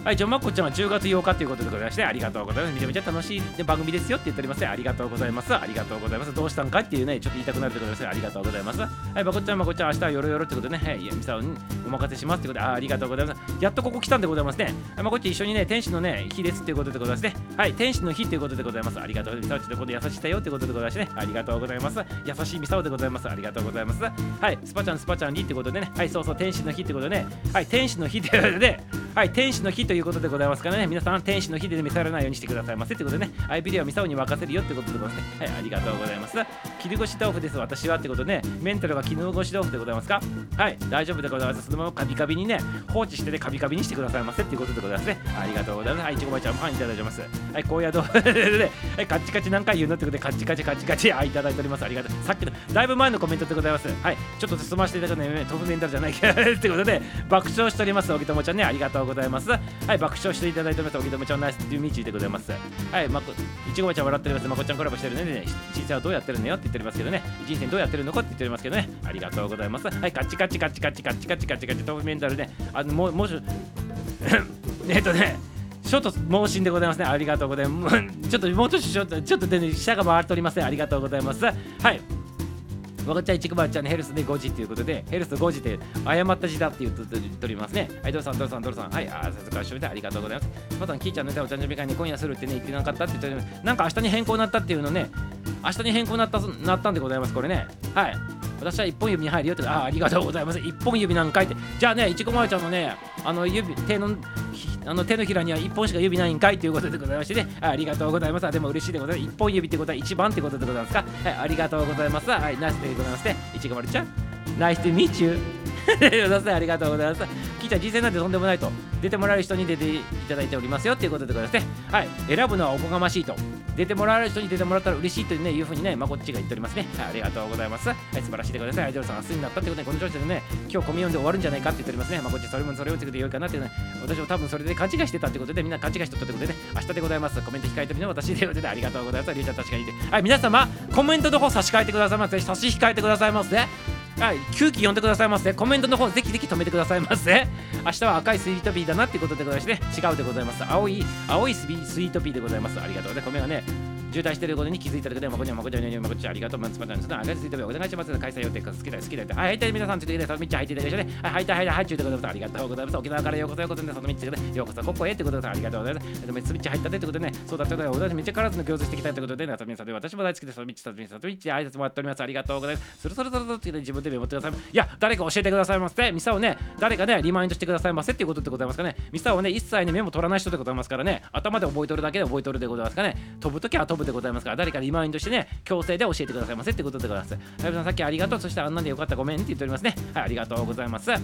はい、ジョンマッコちゃんは10月8日ということでございまして、ありがとうございます。めちゃめちゃ楽しい番組ですよって言っております、ありがとうございます。ありがとうございます。どうしたんかっていうね、ちょっと言いたくなるところですありがとうございます。はい、まこちゃん、まこちゃん、明日はよろよろってことでね、はい、ミサオにお任せしますってことで、あありがとうございます。やっとここ来たんでございますね。はい、まこっち一緒にね、天使のね、日ですっていうことでございますね。はい、天使の日ということでございます。ありがとう。ミサオちとこで優しさよってことでございますね。ありがとうございます。優しいミサオでございます。ありがとうございます。はい、スパちゃん、スパちゃんにってことでね、はい、そうそう、天使の日ってことでね、はい、天使の日ということで、はい、天使の日ということでございますからね、皆さん、天使の日で見せられないようにしてくださいませってことでね、アイビデオはミサオに任せるよってことでございますね。はい、ありがとうございます。切り干し豆腐です、私はってことでね、メンタルが絹ごし豆腐でございますか？はい、大丈夫でございます。そのままカビカビにね、放置してね、カビカビにしてくださいませっていうことでございますね。ありがとうございます。はい、いちごばちゃん、パンいただいてます。はい、高野豆腐で、はい、カチカチ何回言うのってことで、カチカチカチカチ、あ、いただいております。ありがとう。さっきの、だいぶ前のコメントでございます。はい、ちょっと進ませていただくね、豆腐メンタルじゃないけど、ってことで、爆笑しております。おぎともちゃんね、ありがとうございます。はい、爆笑していただいております。おぎともちゃんナイスという道でございます。はい、まこ、いちごばちゃん笑っております。まこちゃんコラボしてるね。ね人生はどうやってるのよって言っておりますけどね。人生どうやってるのかって言っておりますけどね。ありがとうございます。はい、カチカチカチカチカチカチカチカチ、豆腐メンタルね。あの、もう、もうし、えっとね、ショート盲信でございますね。ありがとうございます。ちょっともうちょっと、ちょっと、ちょっとでね、下が回っておりません。ありがとうございます。はい。わかっちゃいちくばちゃん、ヘルスで5時ということで、ヘルス5時で誤った字だって言っておりますね。はい、ドルさん、ドルさん、ドルさん。はい、あ、さすがしでありがとうございます。また、キーちゃんのお誕生日会に今夜するってね、言ってなかったって言ってなんか明日に変更になったっていうのね、明日に変更になったなったんでございます、これね。はい。私は一本指に入るよってあありがとうございます一本指なんかいってじゃあねいちごまるちゃんのねあの指手のあの手のひらには一本しか指ないんかいということでございましてねありがとうございますでも嬉しいでございます一本指ってことは一番ってことでございますか？はいありがとうございますはいナイスでございますね。いちごまるちゃんナイスでミチューありがとうございます聞いた人生なんてとんでもないと出てもらえる人に出ていただいておりますよっていうことでございますねはい選ぶのはおこがましいと出てもらえる人に出てもらったら嬉しいというねいうふうにねまこっちが言っておりますね、はい、ありがとうございます。はい素晴らしいでございます。アイドルさん明日になったってことでこの調子でね今日コミュニオンで終わるんじゃないかって言っておりますね。まこっちそれもそれを言ってくれてよいかなっていうね私も多分それで勘違いしてたってことでみんな勘違いしとったってことでね明日でございます。コメント控えてみるの私でことでありがとうございます。りゅうちゃん確かにいて。はい皆様コメントの方差し替えてくださいませ。差し控えてくださいませ。はい、9期読んでくださいませ、コメントの方ぜひぜひ止めてくださいませ。明日は赤いスイートピーだなっていうことでございまして、ね違うでございます。青い、青いスイートピーでございます。ありがとうね。米がね、渋滞してることに気づいただけで、まこちゃん、まこちゃん、まこちゃん、ありがとう。まつまたんです。が、赤いスイートピーお願いします。開催予定か好きだ、好きだ。はい、はい、皆さん、ついてください。みっちゃ入っていただきまして。はい、はい、はい、はい、中でございます。ありがとうございます。沖縄からようこそようこそね、そのみっちでようこそここへってことでありがとうございます。でも、スミッチ入ったってことでね、そうだってことで、私めっちゃからずの行事してきたってことで、ね、さみさんで私も大好きです。みっち、さみさ、みっち、挨拶もらっております。ありがとうございます。そろそろそろそろって自分でメモってください。いや、誰か教えてくださいませ。ミサをね、誰かね、リマインドしてくださいませっていうことでございます。かね。ミサをね、一切ね、メモ取らない人でございます。からね、頭で覚えとるだけで覚えとるでございます。かね。飛ぶときは飛ぶでございますから、誰かリマインドしてね、強制で教えてくださいませってことでございます。はい、さん、さっきありがとう。そしてあんなんでよかった、ごめんって言っておりますね。はい、ありがとうございます。はい、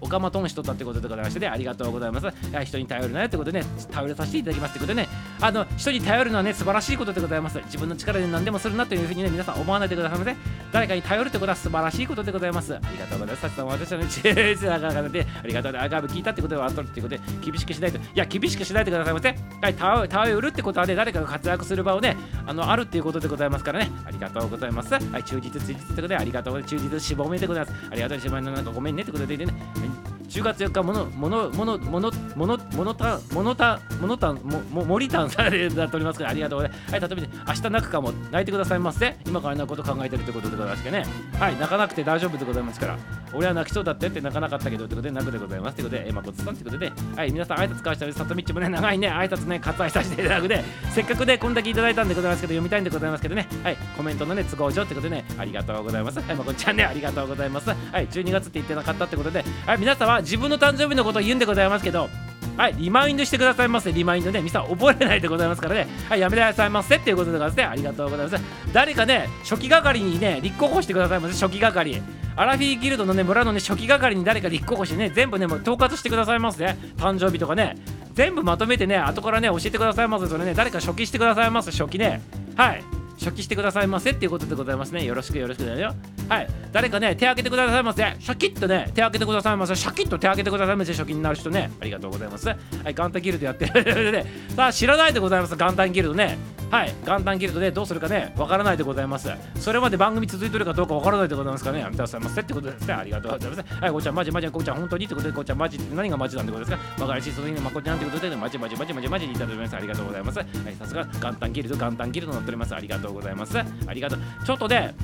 オカマトンしとったってことでございまして、ね、ありがとうございます。はい、人に頼るなよってことでね、頼らさせていただきますってことでね、あの、人に頼るのはね、素晴らしいことでございます。自分の力で何でもするなというふうにね、皆さん思わないでくださいませ。誰かに頼るってことは素晴らしいことでございます。ありがとうございます。さっきさん、私はね、チェーズだからで、ありがとうアーカイブ聞いたってことはあっとるってことで、厳しくしないと。いや、厳しくしないでくださいませ。はい、頼るってことはね、誰かが活躍する場をね、あの、あるっていうことでございますからね、ありがとうございます。はい、忠実、忠実ってことで、ありがとうございます。忠実、死亡名でございます。ありがとう、しぼめなんかごめんねってことでね、はい10月4日、もの、もの、もの、もの、もの、ものた、ものた、ものた、も、も、森たんさんでなっておりますから、ありがとうございます。はい、例えば、明日泣くかも、泣いてくださいませ。今から泣くこと考えてるってことでございますけどね。はい、泣かなくて大丈夫でございますから。俺は泣きそうだってって泣かなかったけどってことで泣くでございますってことで、えまこつさんってことで、はい、皆さん挨拶交わしたり、さとみっちもね、長いね、挨拶ね、割愛させていただくで、せっかくね、こんだけいただいたんでございますけど、読みたいんでございますけどね、はい、コメントのね、都合上ってことでね、ありがとうございます。はい、まこちゃんね、ありがとうございます。はい、12月って言ってなかったってことで、はい、皆さ自分の誕生日のことを言うんでございますけど、はい、リマインドしてくださいませ、リマインドね、ミサ覚えないでございますからね、はい、やめてくださいませっていうことでございますね、ありがとうございます。誰かね、初期係にね、立候補してくださいませ、初期係。アラフィーギルドのね、村のね、初期係に誰か立候補してね、全部ね、もう統括してくださいませ、ね、誕生日とかね、全部まとめてね、後からね、教えてくださいませ、それね、誰か初期してくださいませ、初期ね、はい。初期してくださいませっていうことでございますね。よろしくよろしくだよ。はい。誰かね、手挙げてくださいませ。シャキッとね、手挙げてくださいませ。シャキッと手挙げてくださいませ。初期になる人ね。ありがとうございます。はい。元旦ギルドやってる ね。さあ、知らないでございます。元旦ギルドね。はい。元旦ギルドでどうするかね、わからないでございます。それまで番組続いてるかどうかわからないでございますかね。やめてくださいませってことですね。ありがとうございます。はい。こちゃん、マジマジ、こちゃん、本当に？ってことで、こちゃん、マジって何がマジなんてことですか？わかりし、そのにまこちゃんってことで、マジマジマジマジマジにいただきます。ありがとうございます。はい。さすが元旦ギルド、元旦ギルドになっております。ありがとうございます。ありがとう。ちょっとで、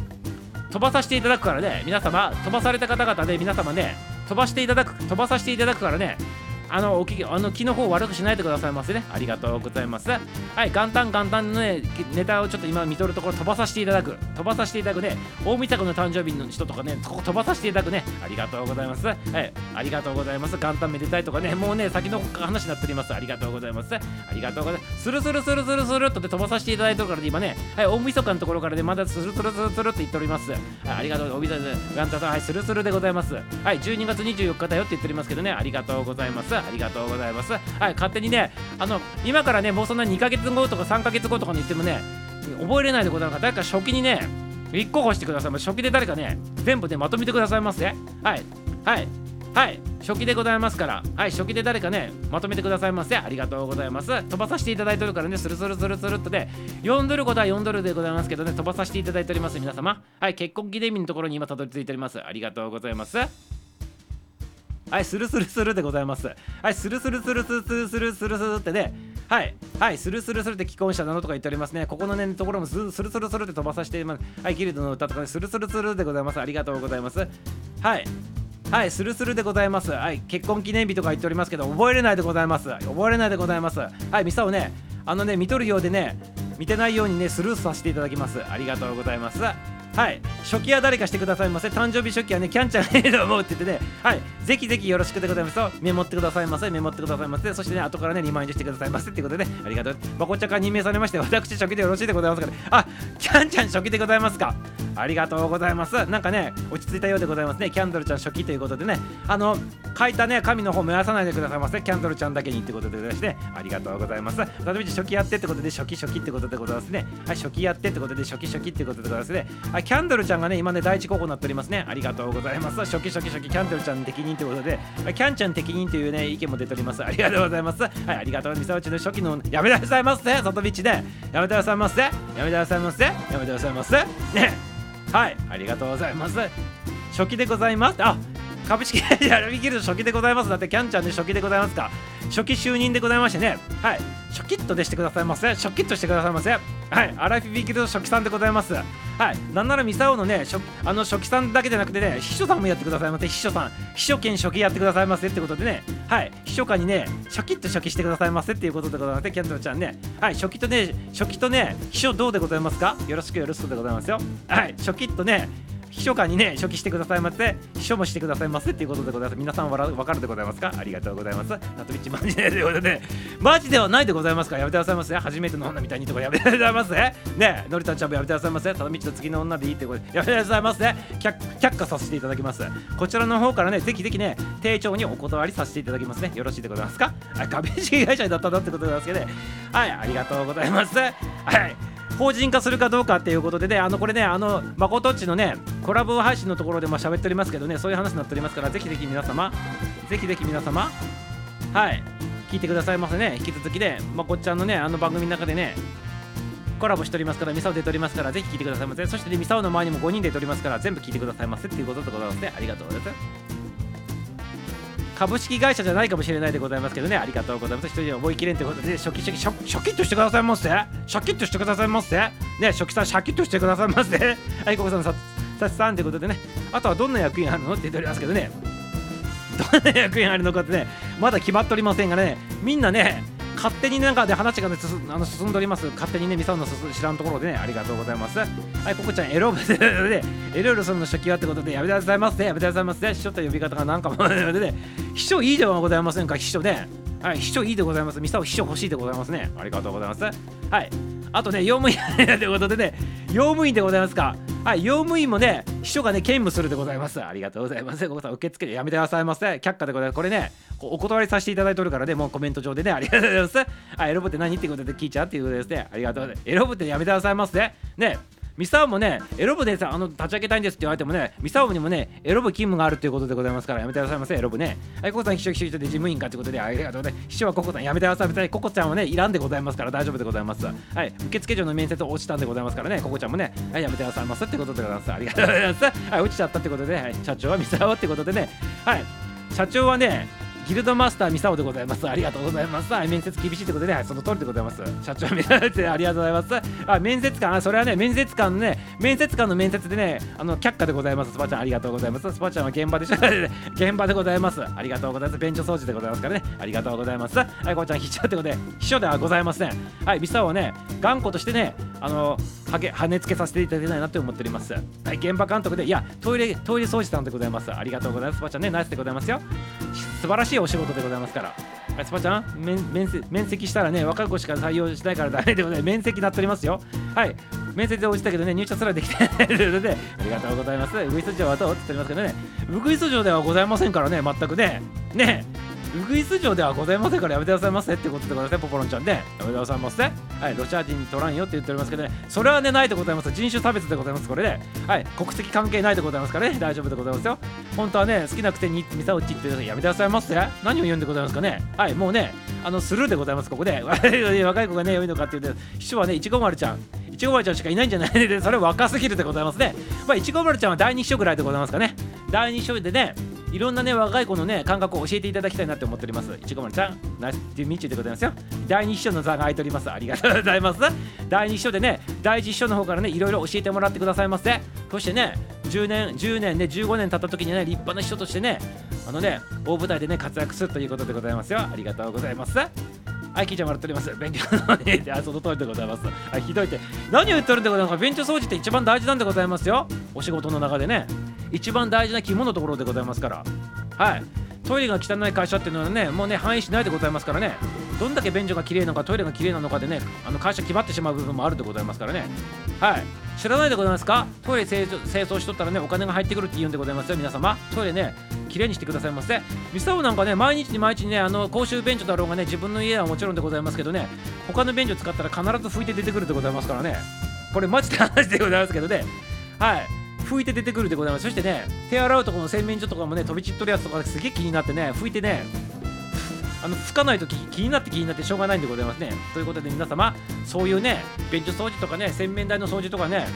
飛ばさせていただくからね、皆様、飛ばされた方々で皆様ね、飛ばしていただく、飛ばさせていただくからね、あの、おきあの気の方悪くしないでくださいませね。ありがとうございます。はい、元旦元旦のね、ネタをちょっと今見とるところ飛ばさせていただく。飛ばさせていただくね、大晦日の誕生日の人とかね、そこ飛ばさせていただくね。ありがとうございます。はい、ありがとうございます。元旦めでたいとかね、もうね、先の話になっております。ありがとうございます。ありがとうございます。スルスルスルスルスルっとで飛ばさせていただいてるからで今ね、はい、大晦日のところからね、まだスルスルスルスルって言っております。はい、ありがとう、おみそ元旦さん、はい、スルスルでございます。はい、12月24日だよって言っておりますけどね、ありがとうございます。ありがとうございます。はい、勝手にね、あの、今からね、もうそんな2ヶ月後とか3ヶ月後とかに言ってもね、覚えれないでございますから、誰か初期にね、立候補してください。初期で誰かね、全部ね、まとめてくださいませ。はい、はい、はい、初期でございますから、はい、初期で誰かね、まとめてくださいませ。ありがとうございます。飛ばさせていただいてるからね、スルスルスルスルっとね、4ドルことは4ドルでございますけどね、飛ばさせていただいております、皆様。はい、結婚記念日のところに今たどり着いております。ありがとうございます。はい、スルスルスルでございます。はい、スルスルスルスルスルスルスルスルってね、はい、はい、スルスルスルって既婚者なのとか言っておりますね。ここのね、ところもスルスルスルって飛ばさせてます。はい、ギルドの歌とかね、スルスルスルでございます。ありがとうございます。はい。はい、スルスルでございます。はい、結婚記念日とか言っておりますけど、覚えれないでございます。覚えれないでございます。はい、ミサをね、あのね、見とるようでね、見てないようにね、スルーさせていただきます。ありがとうございます。はい。初期は誰かしてくださいませ誕生日初期はねキャンちゃんがいいと思うって言ってね。はい。ぜひぜひよろしくでございます。よメモってくださいませメモってくださいませそしてね後からねリマインドしてくださいませってことで、ね、ありがとう。まこちゃんから任命されまして私初期でよろしいでございますかねあキャンちゃん初期でございますか。ありがとうございます。なんかね落ち着いたようでございますね。キャンドルちゃん初期ということでね。あの書いたね紙の方燃やさないでくださいませキャンドルちゃんだけにってことでございましてありがとうございます。例えば初期やってってことで初期初期ってことでございますね。はい初期やってってことで初期初期ってことでございますね。はいキャンドルちゃんがね今ね第一候補になっておりますね。ありがとうございます。初期初期初期キャンドルちゃん適任ということでキャンちゃん適任というね意見も出ております。ありがとうございます。はいありがとうみさうちの初期のやめてくださいませ外道で。やめてくださいませ。やめてくださいませ。やめてくださいませ。ね。はいありがとうございます。初期でございます。あ株式会社アルミギルド初期でございます。だってキャンちゃんで初期でございますか。初期就任でございましてね。はい。初期っとでしてくださいませ。初期っとしてくださいませ。はい。アラフィビギルド初期さんでございます。はい。なんならミサオのね初あの初期さんだけじゃなくてね秘書さんもやってくださいませ。秘書さん。秘書兼初期やってくださいませ。ってことでね。はい。秘書官にね初期っと初期してくださいませ。っていうことでございますキャンドルちゃんね。はい。初期とね初期とね秘書どうでございますか？よろしくよろしくでございますよ。はい。初期とね秘書官にね、初期してくださいませ、秘書もしてくださいませっていうことでございます。皆さんわらわかるでございますか？ありがとうございます。ナトビッチマジでということで、マジではないでございますか？やめてくださいませ。初めての女みたいにとかやめてくださいませ。ねえ、のりたちゃんもやめてくださいませ。ただみちの次の女でいいってことで、やめてくださいませ。却下させていただきます。こちらの方からね、ぜひぜひね、丁重にお断りさせていただきますね。よろしいでございますか？はい、株式会社だったんだってことでございますけどね。はい、ありがとうございます。はい。法人化するかどうかっていうことでね、あのこれね、あの、まことっちのね、コラボ配信のところでも喋っておりますけどね、そういう話になっておりますから、ぜひぜひ皆様、ぜひぜひ皆様、はい、聞いてくださいませね、引き続きで、まこっちゃんのね、あの番組の中でね、コラボしておりますから、ミサオ出ておりますから、ぜひ聞いてくださいませ。そして、ね、ミサオの周りにも5人出ておりますから、全部聞いてくださいませっていうことでございますね。ありがとうございます。株式会社じゃないかもしれないでございますけどね、ありがとうございます。一人で思い切れんということで、初期初期、シャキッとしてくださいませ。シャキッとしてくださいませ。ね、初期さん、シャキッとしてくださいませ。はい、ここさん、さささんということでね、あとはどんな役員あるのって言っておりますけどね、どんな役員あるのかってね、まだ決まっておりませんがね、みんなね、勝手になんかで話が、ね、進 あの進んでおります。勝手にね、ミサオの知らんところでね、ありがとうございます。はい、ココちゃん、エロ ブで、エロールさんの初期はってことで、やめてくださいませ、やめてくださいませ、秘書と呼び方がなんかも でね、秘書いいではございませんか、秘書ね。はい、秘書いいでございます。ミサオ秘書欲しいでございますね。ありがとうございます。はい。あとね、用務員ということでね、用務員でございますか。はい、用務員もね、秘書がね、兼務するでございます。ありがとうございます。ここさん、受付でやめてくださいませ。却下でございます。これね、お断りさせていただいておるからね、もうコメント上でね、ありがとうございます。あ、エロブって何ってことで聞いちゃうっていうことですね。ありがとうございます。エロブってやめてくださいませ。ね、ミサオもね、エロ部でさ、あの、立ち上げたいんですって言われてもね、ミサオにもね、エロ部勤務があるということでございますから、やめてくださいませ、エロ部ね。はい、ココさん、秘書秘書で事務員かということで、ありがとうございます。秘書はココさん、やめてくださいませ。ココちゃんはね、いらんでございますから、大丈夫でございます。はい、受付嬢の面接落ちたんでございますからね、ココちゃんもね、はい、やめてくださいませってことでございます。ありがとうございます。はい、落ちちゃったってことで、はい、社長はミサオってことでね、はい、社長はね、ギルドマスターミサオでございます。ありがとうございます。はい、面接厳しいってことで、はい、その通りでございます。社長見られてありがとうございます。あ、面接官、あ、それはね、面接官のね、面接官の面接でね、あの、却下でございます。スパちゃん、ありがとうございます。スパちゃんは現場でしょ。現場でございます。ありがとうございます。便所掃除でございますからね。ありがとうございます。はい、こうちゃん、秘書ってことで、秘書ではございません。はい、ミサオをね、頑固としてね、あの、はげ、跳ねつけさせていただきたいなって思っております。はい、現場監督で、いや、トイレ、トイレ掃除さんでございます。ありがとうございます。スパちゃんね、ナイスでございますよ。素晴らしいお仕事でございますから。スパちゃん面面積したらね、若い子しか採用しないからダメでございます。面積なっておりますよ。はい。面接で応じたけどね、入社すらできてないということで、ありがとうございます。ウグイス城はどう？って言っておりますけどね、ウグイス城ではございませんからね、全くね。ねウグイス城ではございませんからやめてくださいませってことでございますね、ポポロンちゃんね。やめてくださいませ。はい、ロシア人に取らんよって言っておりますけどね、それはね、ないでございます。人種差別でございます、これで、ね。はい、国籍関係ないでございますからね、大丈夫でございますよ。本当はね、好きなくせにミサオチってやめてくださいませ。何を言うんでございますかね。はい、もうね、あの、スルーでございます、ここで。若い子がね、良いのかっていうと、秘書はね、いちご丸ちゃん。いちご丸ちゃんしかいないんじゃないで、それ若すぎるでございますね。まあ、いちご丸ちゃんは第2秘書ぐらいでございますかね。第2秘書でね、いろんなね若い子のね感覚を教えていただきたいなって思っておりますいちごまるちゃんナイスティミッチでございますよ第2秘書の座が空いておりますありがとうございます 第2秘書でね第1秘書の方からねいろいろ教えてもらってくださいませそしてね10年10年で、ね、15年経った時にね立派な秘書としてねあのね大舞台でね活躍するということでございますよありがとうございますはい、キーちゃん笑っております。勉強のね、あ、その通りでございます。はい、ひどいって。何を言ってるんでございますか？便所掃除って一番大事なんでございますよ。お仕事の中でね。一番大事な肝のところでございますから。はい。トイレが汚い会社っていうのはね、もうね、範囲しないでございますからね。どんだけ便所が綺麗なのか、トイレが綺麗なのかでね、あの会社決まってしまう部分もあるでございますからね。はい。知らないでございますか？トイレ清掃しとったらね、お金が入ってくるって言うんでございますよ、皆様。トイレね、綺麗にしてくださいませ。ミサオなんかね、毎日に毎日ね、あの公衆便所だろうがね、自分の家はもちろんでございますけどね、他の便所使ったら必ず拭いて出てくるでございますからね。これマジで話でございますけどね。はい。拭いて出てくるでございますそしてね手洗うとこの洗面所とかもね飛び散っとるやつとかすげえ気になってね拭いてねあの拭かないと気になって気になってしょうがないんでございますね。ということで皆様そういうね便所掃除とかね洗面台の掃除とかね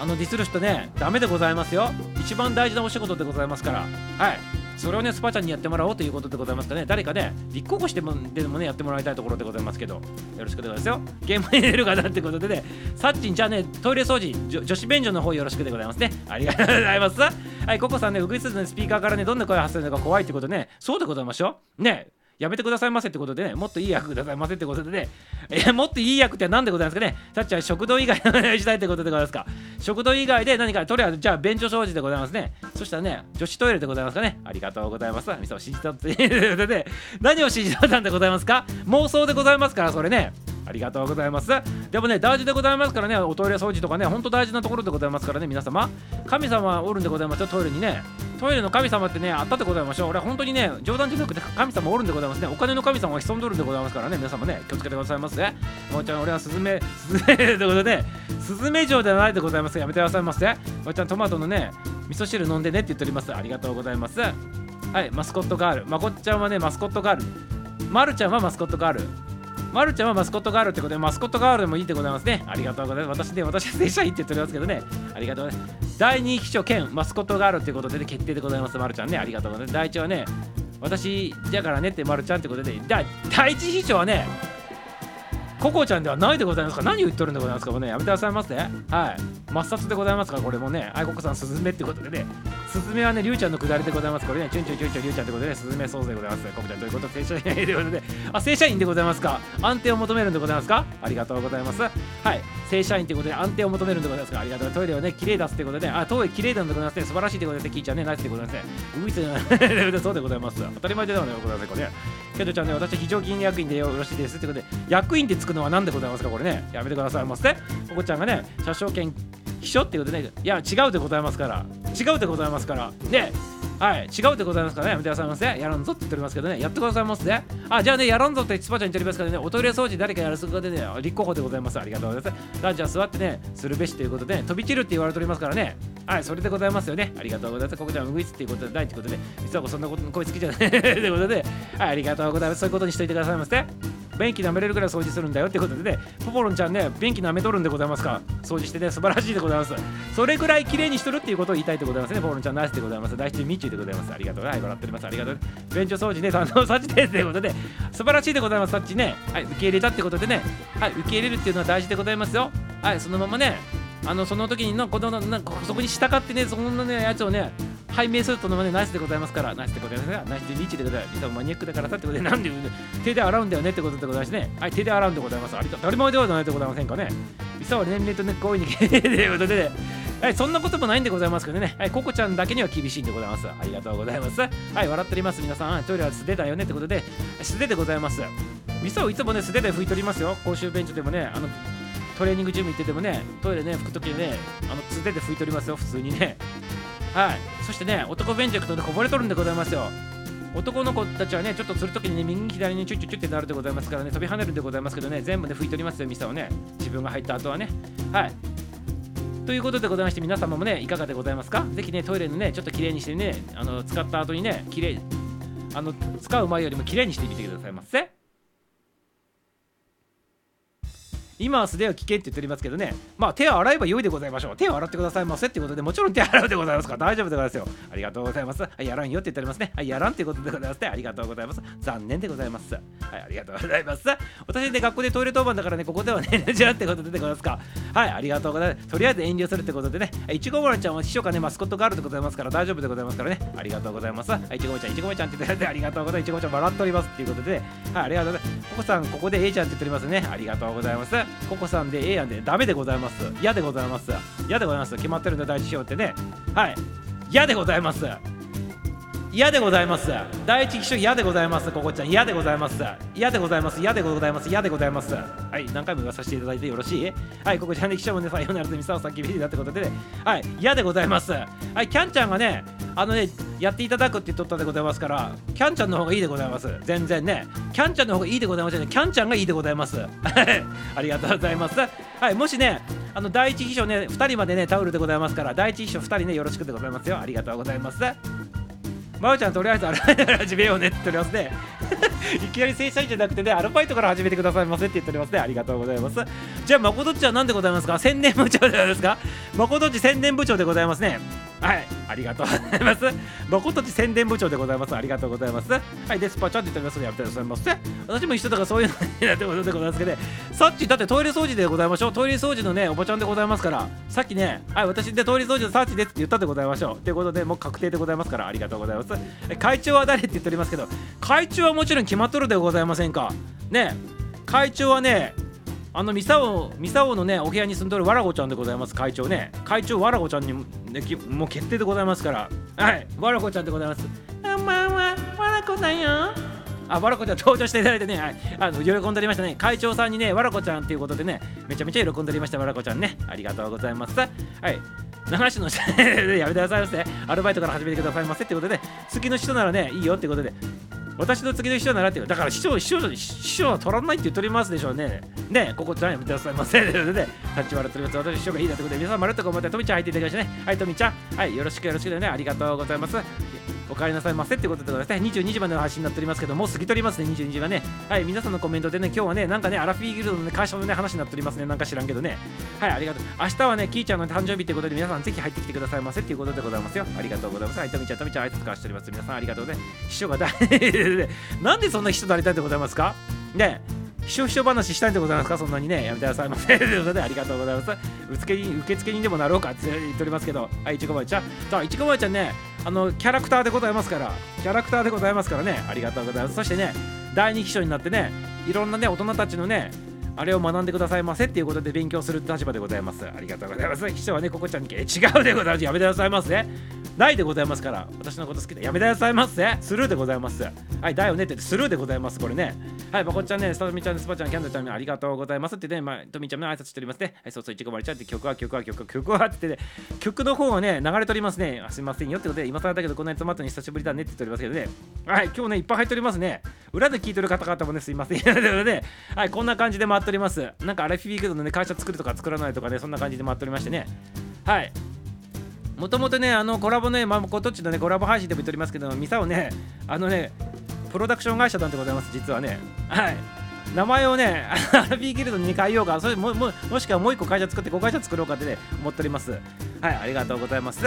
あのディスる人ねダメでございますよ。一番大事なお仕事でございますから。はい。それをねスパちゃんにやってもらおうということでございますかね。誰かね立候補してもでもねやってもらいたいところでございますけど。よろしくでございますよ。現場に出るかなってことでねさっちんじゃあねトイレ掃除女子便所の方よろしくでございますね。ありがとうございます。はいココさんねウグイスのスピーカーからねどんな声発するのか怖いってことね。そうでございましょうね。やめてくださいませってことでね、もっといい役くださいませってことでね、えもっといい役って何でございますかね、さっちは食堂以外お願いしたいってことでございますか？食堂以外で何か、とりあえずじゃあ便所掃除でございますね。そしたらね、女子トイレでございますかね？ありがとうございます。みそを信じたっていうことで、何を信じたんでございますか？妄想でございますから、それね。ありがとうございます。でもね、大事でございますからね、おトイレ掃除とかね、ほんと大事なところでございますからね、皆様。神様おるんでございますよ、トイレにね。トイレの神様ってね、あったでございましょう。俺は本当にね、冗談じゃなくて神様おるんでございますね。お金の神様が潜んどるんでございますからね、皆様ね、気をつけてくださいませ。もうちゃん、俺はスズメ、スズメということで、スズメ城ではないでございますやめてくださいませ。もうちゃん、トマトのね、味噌汁飲んでねって言っております。ありがとうございます。はい、マスコットガール。まこっちゃんはね、マスコットガール。まるちゃんはマスコットガール。まるちゃんはマスコットガールってことで、マスコットガールでもいいでございますね。ありがとうございます。私ね、私は正社員って言っておりますけどね。ありがとうございます。第2秘書兼マスコットガールってことで、ね、決定でございます。まるちゃんね。ありがとうございます。第1はね、私だからねってまるちゃんってことで、第1秘書はね、ココちゃんではないでございますか。何を言っとるんでございますか。もうねやめてくださいませはい。抹殺でございますかこれもねはいココさんスズメってことでね。スズメはねリュウちゃんのくだりでございます。これねチュンチュンチュンチュンリュウちゃんってことでねスズメソースでございますココちゃんということで正社員でございます。あ正社員でございますか。安定を求めるんでございますか。ありがとうございます。はい。正社員ということで安定を求めるんでございますか。ありがとう。トイレをね綺麗出すってことであトイレ綺麗なんでございますね。素晴らしいってことで聞いちゃうねナイスでございますね。うぐいつ そうでございます。当たり前ではないでございますこれけどちゃんね私非常勤役員でよろしいです。ってことで役員ってつくのは何でございますかこれね。やめてくださいませここちゃんがね車掌権秘書っていうことでねいや違うでございますから。違うでございますから。ね。はい。違うでございますからね。やめてくださいませやらんぞって言っておりますけどね。やってくださいませねあじゃあねやらんぞってスパちゃん言っておりますからね。おトイレ掃除誰かやるそこでね立候補でございます。ありがとうございます。ランチは座ってねするべしということで、ね、飛び散るって言われておりますからね。はい。それでございますよね。ありがとうございます。ここちゃんウグイスっていうことでないってことで。実はそんなこと声好きじゃないという ことで。はい。ありがとうございます。そういうことにしといてくださいませ。便器舐めれるぐらい掃除するんだよってことでね。ポポロンちゃんね便器舐めとるんでございますか。掃除してね素晴らしいでございます。それぐらい綺麗にしとるっていうことを言いたいでございますね。ポポロンちゃんナイスでございます。大地みちでございます。ありがとう。はい笑っております。ありがとう。便所掃除ね担当さちです。ということで素晴らしいでございます。さっちねはい受け入れたってことでねはい受け入れるっていうのは大事でございますよ。はいそのままねあのその時にのこのなんかそこに従ってねそんなねやつをね拝命するとのまでナイスでございますから、ナイスでございますが、ナイスでリーチでございます。マニアックだからさってことで、なんで手で洗うんだよねってことでございますね。はい、手で洗うんでございます。あり当たり前ではないでございませんかね。ミサは年齢とね、こういうに、ということで、ね、はい、そんなこともないんでございますけどね。はい、ココちゃんだけには厳しいんでございます。ありがとうございます。はい、笑っております。皆さん、トイレは素手だよねってことで、素手でございます。ミサをいつもね、素手で拭いておりますよ。公衆便所でもね、あの、トレーニングジム行っててもね、トイレね、拭くときにね、あの素手で拭いておりますよ、普通にね。はい。そしてね男便所行くとねこぼれとるんでございますよ。男の子たちはねちょっとするときにね右左にチュッチュッチュッってなるでございますからね飛び跳ねるんでございますけどね全部ね拭いとりますよミサをね。自分が入った後はね。はい。ということでございまして皆様もねいかがでございますか？ぜひねトイレのねちょっときれいにしてねあの使った後にねきれいあの使う前よりもきれいにしてみてくださいませ。今は素手は危険って言っておりますけどね。まあ手を洗えば良いでございましょう。手を洗ってくださいませってことでもちろん手洗うでございますから。大丈夫でございますよ。ありがとうございます。はいやらんよって言っておりますね。はいやらんってことでございますね。ありがとうございます。残念でございます。はいありがとうございます。私ね学校でトイレ当番だからねここではね じゃあってことでございますか。はいありがとうございます。とりあえず遠慮するってことでね。いちごもらちゃんは秘書かねマスコットガールでございますから大丈夫でございますからね。ありがとうございます。はいいちごもちゃんいちごもちゃんって言ってありがとうございます。いちごちゃん笑っておりますっていうことで、はいありがとうございます。ココさんここで A ちゃんって言っておりますね。ありがとうございます。ココさんでええやんでダメでございます。嫌でございます。嫌でございます。決まってるんで大事しようってね。はい。嫌でございます。嫌でございます。第一秘書嫌でございます。ここちゃん嫌でございます。嫌でございます。嫌でございます。嫌でございます。はい何回も言わさせていただいてよろしい？はいここちゃんで秘書もねさようならとみさおさんきびりだってことでね。はい嫌でございます。はいキャンちゃんがねあのねやっていただくって言っとったでございますからキャンちゃんの方がいいでございます。全然ね。キャンちゃんの方がいいでございますね。キャンちゃんがいいでございます。ありがとうございます。はいもしねあの第一秘書ね2人までねタオルでございますから第一秘書2人ねよろしくでございますよ。ありがとうございます。まおちゃんとりあえずアルバイトから 始めようねって言っておりますね。いきなり正社員じゃなくてねアルバイトから始めてくださいませって言っておりますね。ありがとうございます。じゃあまことっちは何でございますか？宣伝部長でございますか？まことっち宣伝部長でございますね。はいありがとうございます。誠っち宣伝部長でございます。ありがとうございます。はいデスパちゃんって言っておりますのでやめてくださいませ私も一緒だかそういうのになってことでございますけどねさっきだってトイレ掃除でございましょう。トイレ掃除のねおばちゃんでございますからさっきねはい私でトイレ掃除のサーチですって言ったでございましょう。ということでもう確定でございますからありがとうございます。会長は誰って言っておりますけど会長はもちろん決まっとるでございませんか。ね会長はねあのミサオミサオのねお部屋に住んどるわらごちゃんでございます。会長ね。会長わらごちゃんにも,、ね、もう決定でございますから。はい。わらごちゃんでございます。こんばんはわらこだよ。あわらこちゃん登場していただいてね、はい、あの喜んでおりましたね。会長さんにねわらこちゃんっていうことでねめちゃめちゃ喜んでおりました。わらこちゃんね。ありがとうございます。はい。流しのやめてくださいませ。アルバイトから始めてくださいませってことで次の人ならねいいよってことで。私の次の秘書ならっていうだから秘書秘書秘書は取らないって言っておりますでしょうね。ねここじゃやめてくださいませ。で ね立ち笑っております。私秘書がいいなということで皆さんまるっと頑張ってとみちゃん入っていただきましたね。はいとみちゃん。はいよろしくよろしくね。ありがとうございます。お帰りなさいませってことでございますね。22時までの配信になっておりますけどもう過ぎとりますね22時はね。はい皆さんのコメントでね今日はねなんかねアラフィーギルドの、ね、会社のね話になっておりますねなんか知らんけどね。はいありがとう。明日はねキーちゃんの誕生日ということで皆さんぜひ入ってきてくださいませっていうことでございますよ。ありがとうございます。はいとみちゃんとみちゃん挨拶交わしております。皆さんありがとうございます。秘書が大なんでそんな秘書になりたいでございますか？ねえ。秘書秘書話したいんでございますか？そんなにね。やめてください。ませということでありがとうございます。受付受付人でもなろうかって言っておりますけど。はいいちごまえちゃん。さあいちごまえちゃんねあのキャラクターでございますから。キャラクターでございますからね。ありがとうございます。そしてね第二秘書になってねいろんなね大人たちのねあれを学んでくださいませっていうことで勉強する立場でございます。ありがとうございます。秘書はね、ここちゃんに違うでございます。やめてくださいませ。ないでございますから、私のこと好きでやめてくださいませ。スルーでございます。はい、だよねってスルーでございます。これね。はい、まこちゃんね、スタミちゃん、スパちゃん、キャンドルちゃん、ありがとうございますってね、まあ、とみちゃんの挨拶しておりますね。はい、そうそう、いちごまりちゃんって曲は曲は曲は曲はってね、曲の方はね、流れておりますね。あすいませんよってことで、今更だけど、こんなに詰まったのに久しぶりだねって言っておりますけどね。はい、今日ね、いっぱい入っておりますね。裏で聞いてる方々もね、すいません。はい、こんな感じでっております。なんかアラフィビークドのね、会社作るとか作らないとかね、そんな感じで回っておりましてね。はい。もともとね、あのコラボね、まあ、こっちのね、コラボ配信でも言っておりますけど、ミサをね、あのね、プロダクション会社なんでございます、実はね。はい。名前をね、アラフィーギルドに変えようか、それもももしくはもう一個会社作って5会社作ろうかってね、思っております。はい、ありがとうございます。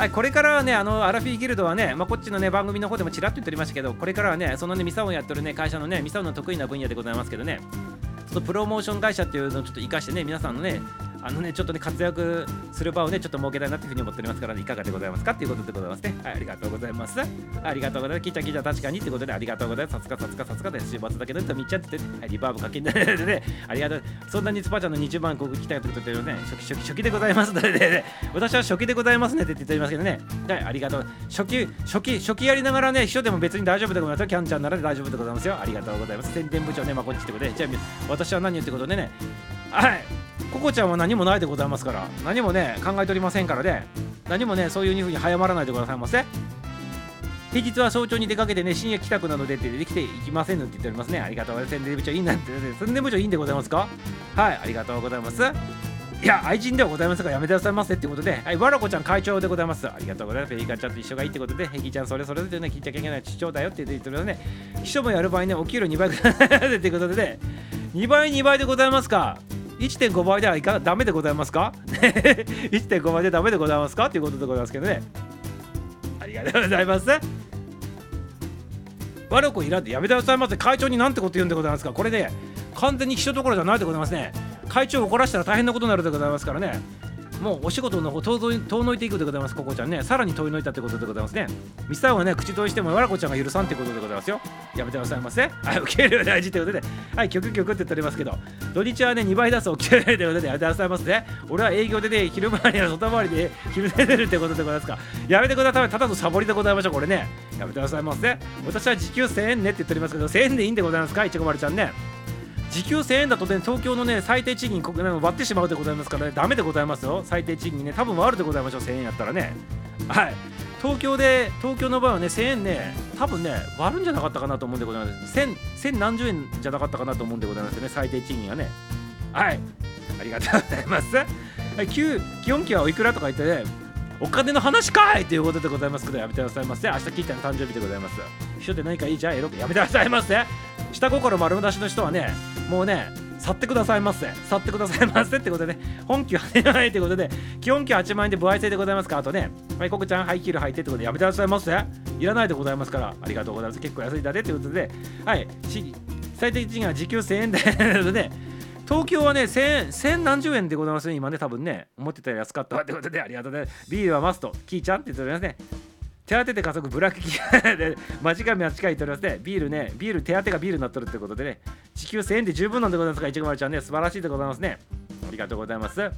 はい、これからはね、あのアラフィーギルドはね、まあ、こっちのね、番組の方でもちらっと言っておりましたけど、これからはね、そのね、ミサをやってるね、会社のね、ミサオの得意な分野でございますけどね、ちょっとプロモーション会社っていうのをちょっと生かしてね、皆さんのね、あのね、ちょっとね、活躍する場をね、ちょっと設けたいなというふうに思っておりますから、ね、いかがでございますかということでございますね。はい、ありがとうございます。ありがとうございます。きーちゃん、きちゃ、確かにってことで、ありがとうございます。さすが、さすが、さすがです。週末だけど、みちゃって、はい、リバーブかけんでね、ありがとう。そんなにスパちゃんの20番ここ来たいということでね、初期、初期、初期でございますので、ね、私は初期でございますねって言っておりますけどね。はい、ありがとう。初期、初期、初期やりながらね、秘書でも別に大丈夫でございますよ。キャンちゃんなら大丈夫でございますよ。ありがとうございます。宣伝部長ね、まあ、こっちってことで、じゃあ、私は何言ってことでね、はい。ココちゃんは何何もないでございますから。何もね考えておりませんからね。何もねそういうふうに早まらないでくださいませ平日は早朝に出かけてね深夜帰宅なのでってできていきませんのって言っておりますね。ありがとうございます。宣伝部長いいなんて、ね、宣伝部長いいんでございますか？はいありがとうございます。いや、愛人ではございませんが、やめてくださいませってことで、はい、わらこちゃん会長でございます。ありがとうございます。ペリカちゃんと一緒がいいってことで、ヘキちゃんそれそれでね、聞いちゃいけない主張だよって言ってるのね、秘書もやる場合ね、お給料2倍くださいってことで。ね、2倍2倍でございますか。1.5倍ではいかダメでございますか？1.5倍でダメでございますか？ということでございますけどね。ありがとうございます。悪くいらんでやめてくださいませ。会長になんてこと言うんでございますか？これね完全に秘書どころじゃないでございますね。会長を怒らせたら大変なことになるでございますからね。もうお仕事の方遠のいていくでございます。ココちゃんね。さらに遠のいたってことでございますね。ミスターはね口通りしてもわらこちゃんが許さんってことでございますよ。やめてくださいませ。はい受け入れは大事ということで。はい曲曲って言っておりますけど。土日はね2倍出すお給料ということでやめてくださいませ。ね俺は営業でね昼間には外回りで昼寝てるってことでございますか。やめてください。ただのサボりでございましょうこれね。やめてくださいませ。私は時給1000円ねって言っておりますけど1000円でいいんでございますか？いちごまるちゃんね。時給1000円だとね、東京のね、最低賃金割ってしまうでございますからね、ダメでございますよ、最低賃金ね、多分割るでございましょう、1000円やったらね。はい。東京で、東京の場合はね、1000円ね、多分ね、割るんじゃなかったかなと思うんでございます。1000、千何十円じゃなかったかなと思うんでございますね、最低賃金はね。はい。ありがとうございます。はい、基本給はおいくらとか言ってね、お金の話かいということでございますけど、やめてくださいませ。明日聞いたの誕生日でございます。一緒で何かいいじゃん、エロくやめてくださいませ。下心丸出しの人はね、もうね去ってくださいませ。去ってくださいませってことでね本気はねないってことで基本給8万円で歩合制でございますかあとねはいここちゃんハイキール履いてってことでやめてくださいませ。いらないでございますからありがとうございます。結構安いだねってことではい最低賃金は時給1000円でね東京はね1000円千何十円でございますね今ね多分ね思ってたより安かったわってことでありがとうございます。ビールはマストキーちゃんって言っておりますね。手当で加速ブラックキーで間違い間違い言っておりますねビールねビール手当てがビールになっとるってことでね地球1000円で十分なんでございますかいちごまるちゃんね素晴らしいでございますね？ありがとうございます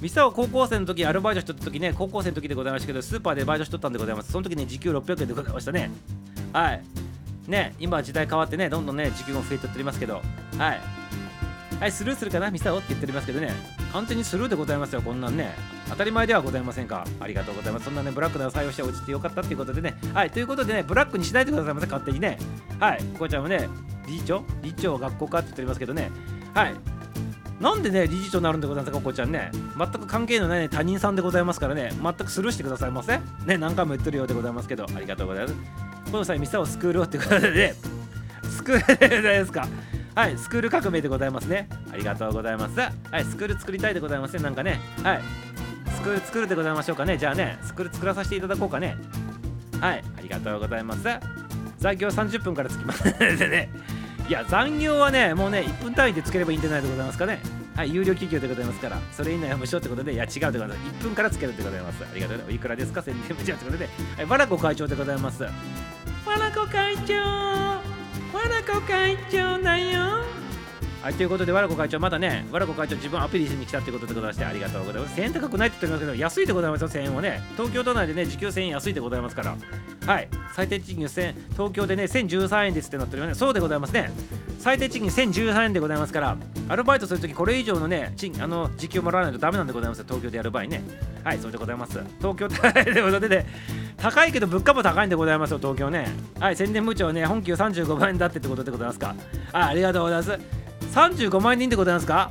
ミサを高校生の時アルバイトしとった時ね高校生の時でございましたけどスーパーでバイトしとったんでございますその時ね時給600円でございましたね。はい。ね今時代変わってねどんどんね時給も増えておりますけどはいはいスルーするかな？ミサオって言っておりますけどね。完全にスルーでございますよこんなんね。当たり前ではございませんか。ありがとうございます。そんなねブラックな採用して落ちてよかったっていうことでね。はいということでねブラックにしないでくださいませ勝手にね。はいここちゃんもね理事長？理事長学校かって言っておりますけどね。はい。なんでね理事長になるんでございますかここちゃんね。全く関係のない、ね、他人さんでございますからね。全くスルーしてくださいませね何回も言ってるようでございますけど。ありがとうございます。この際ミサをスクールをってことで、ね、スクールでございますか。はいスクール革命でございますね。ありがとうございます。はいスクール作りたいでございますねなんかね。はい。スクール作るでございましょうかね。じゃあねスクール作らさせていただこうかね。はいありがとうございます。残業30分からつきます。でねいや残業はねもうね1分単位でつければいいんじゃないでございますかね。はい有料企業でございますからそれ以内は無償ってことでいや違うでございます1分からつけるでございます。ありがとうございますおいくらですか？宣伝部長ってことで。はいバラコ会長でございます。バラコ会長。はいということでわらこ会長まだねわらこ会長自分アピールしに来たってことでございましてありがとうございます。1000円高くないって言ってますけど安いでございますよ1000円はね。東京都内でね時給1000円安いでございますから。はい。最低賃金1000東京でね1013円ですってなってるよね。そうでございますね。最低賃金1013円でございますからアルバイトするときこれ以上のね賃あの時給もらわないとダメなんでございますよ。東京でやる場合ね。はいそうでございます。東京でございます。ね高いけど物価も高いんでございますよ東京ね。はい宣伝部長ね本給35万円だってってことでございますか。あありがとうございます。35万人でいいんでございますか？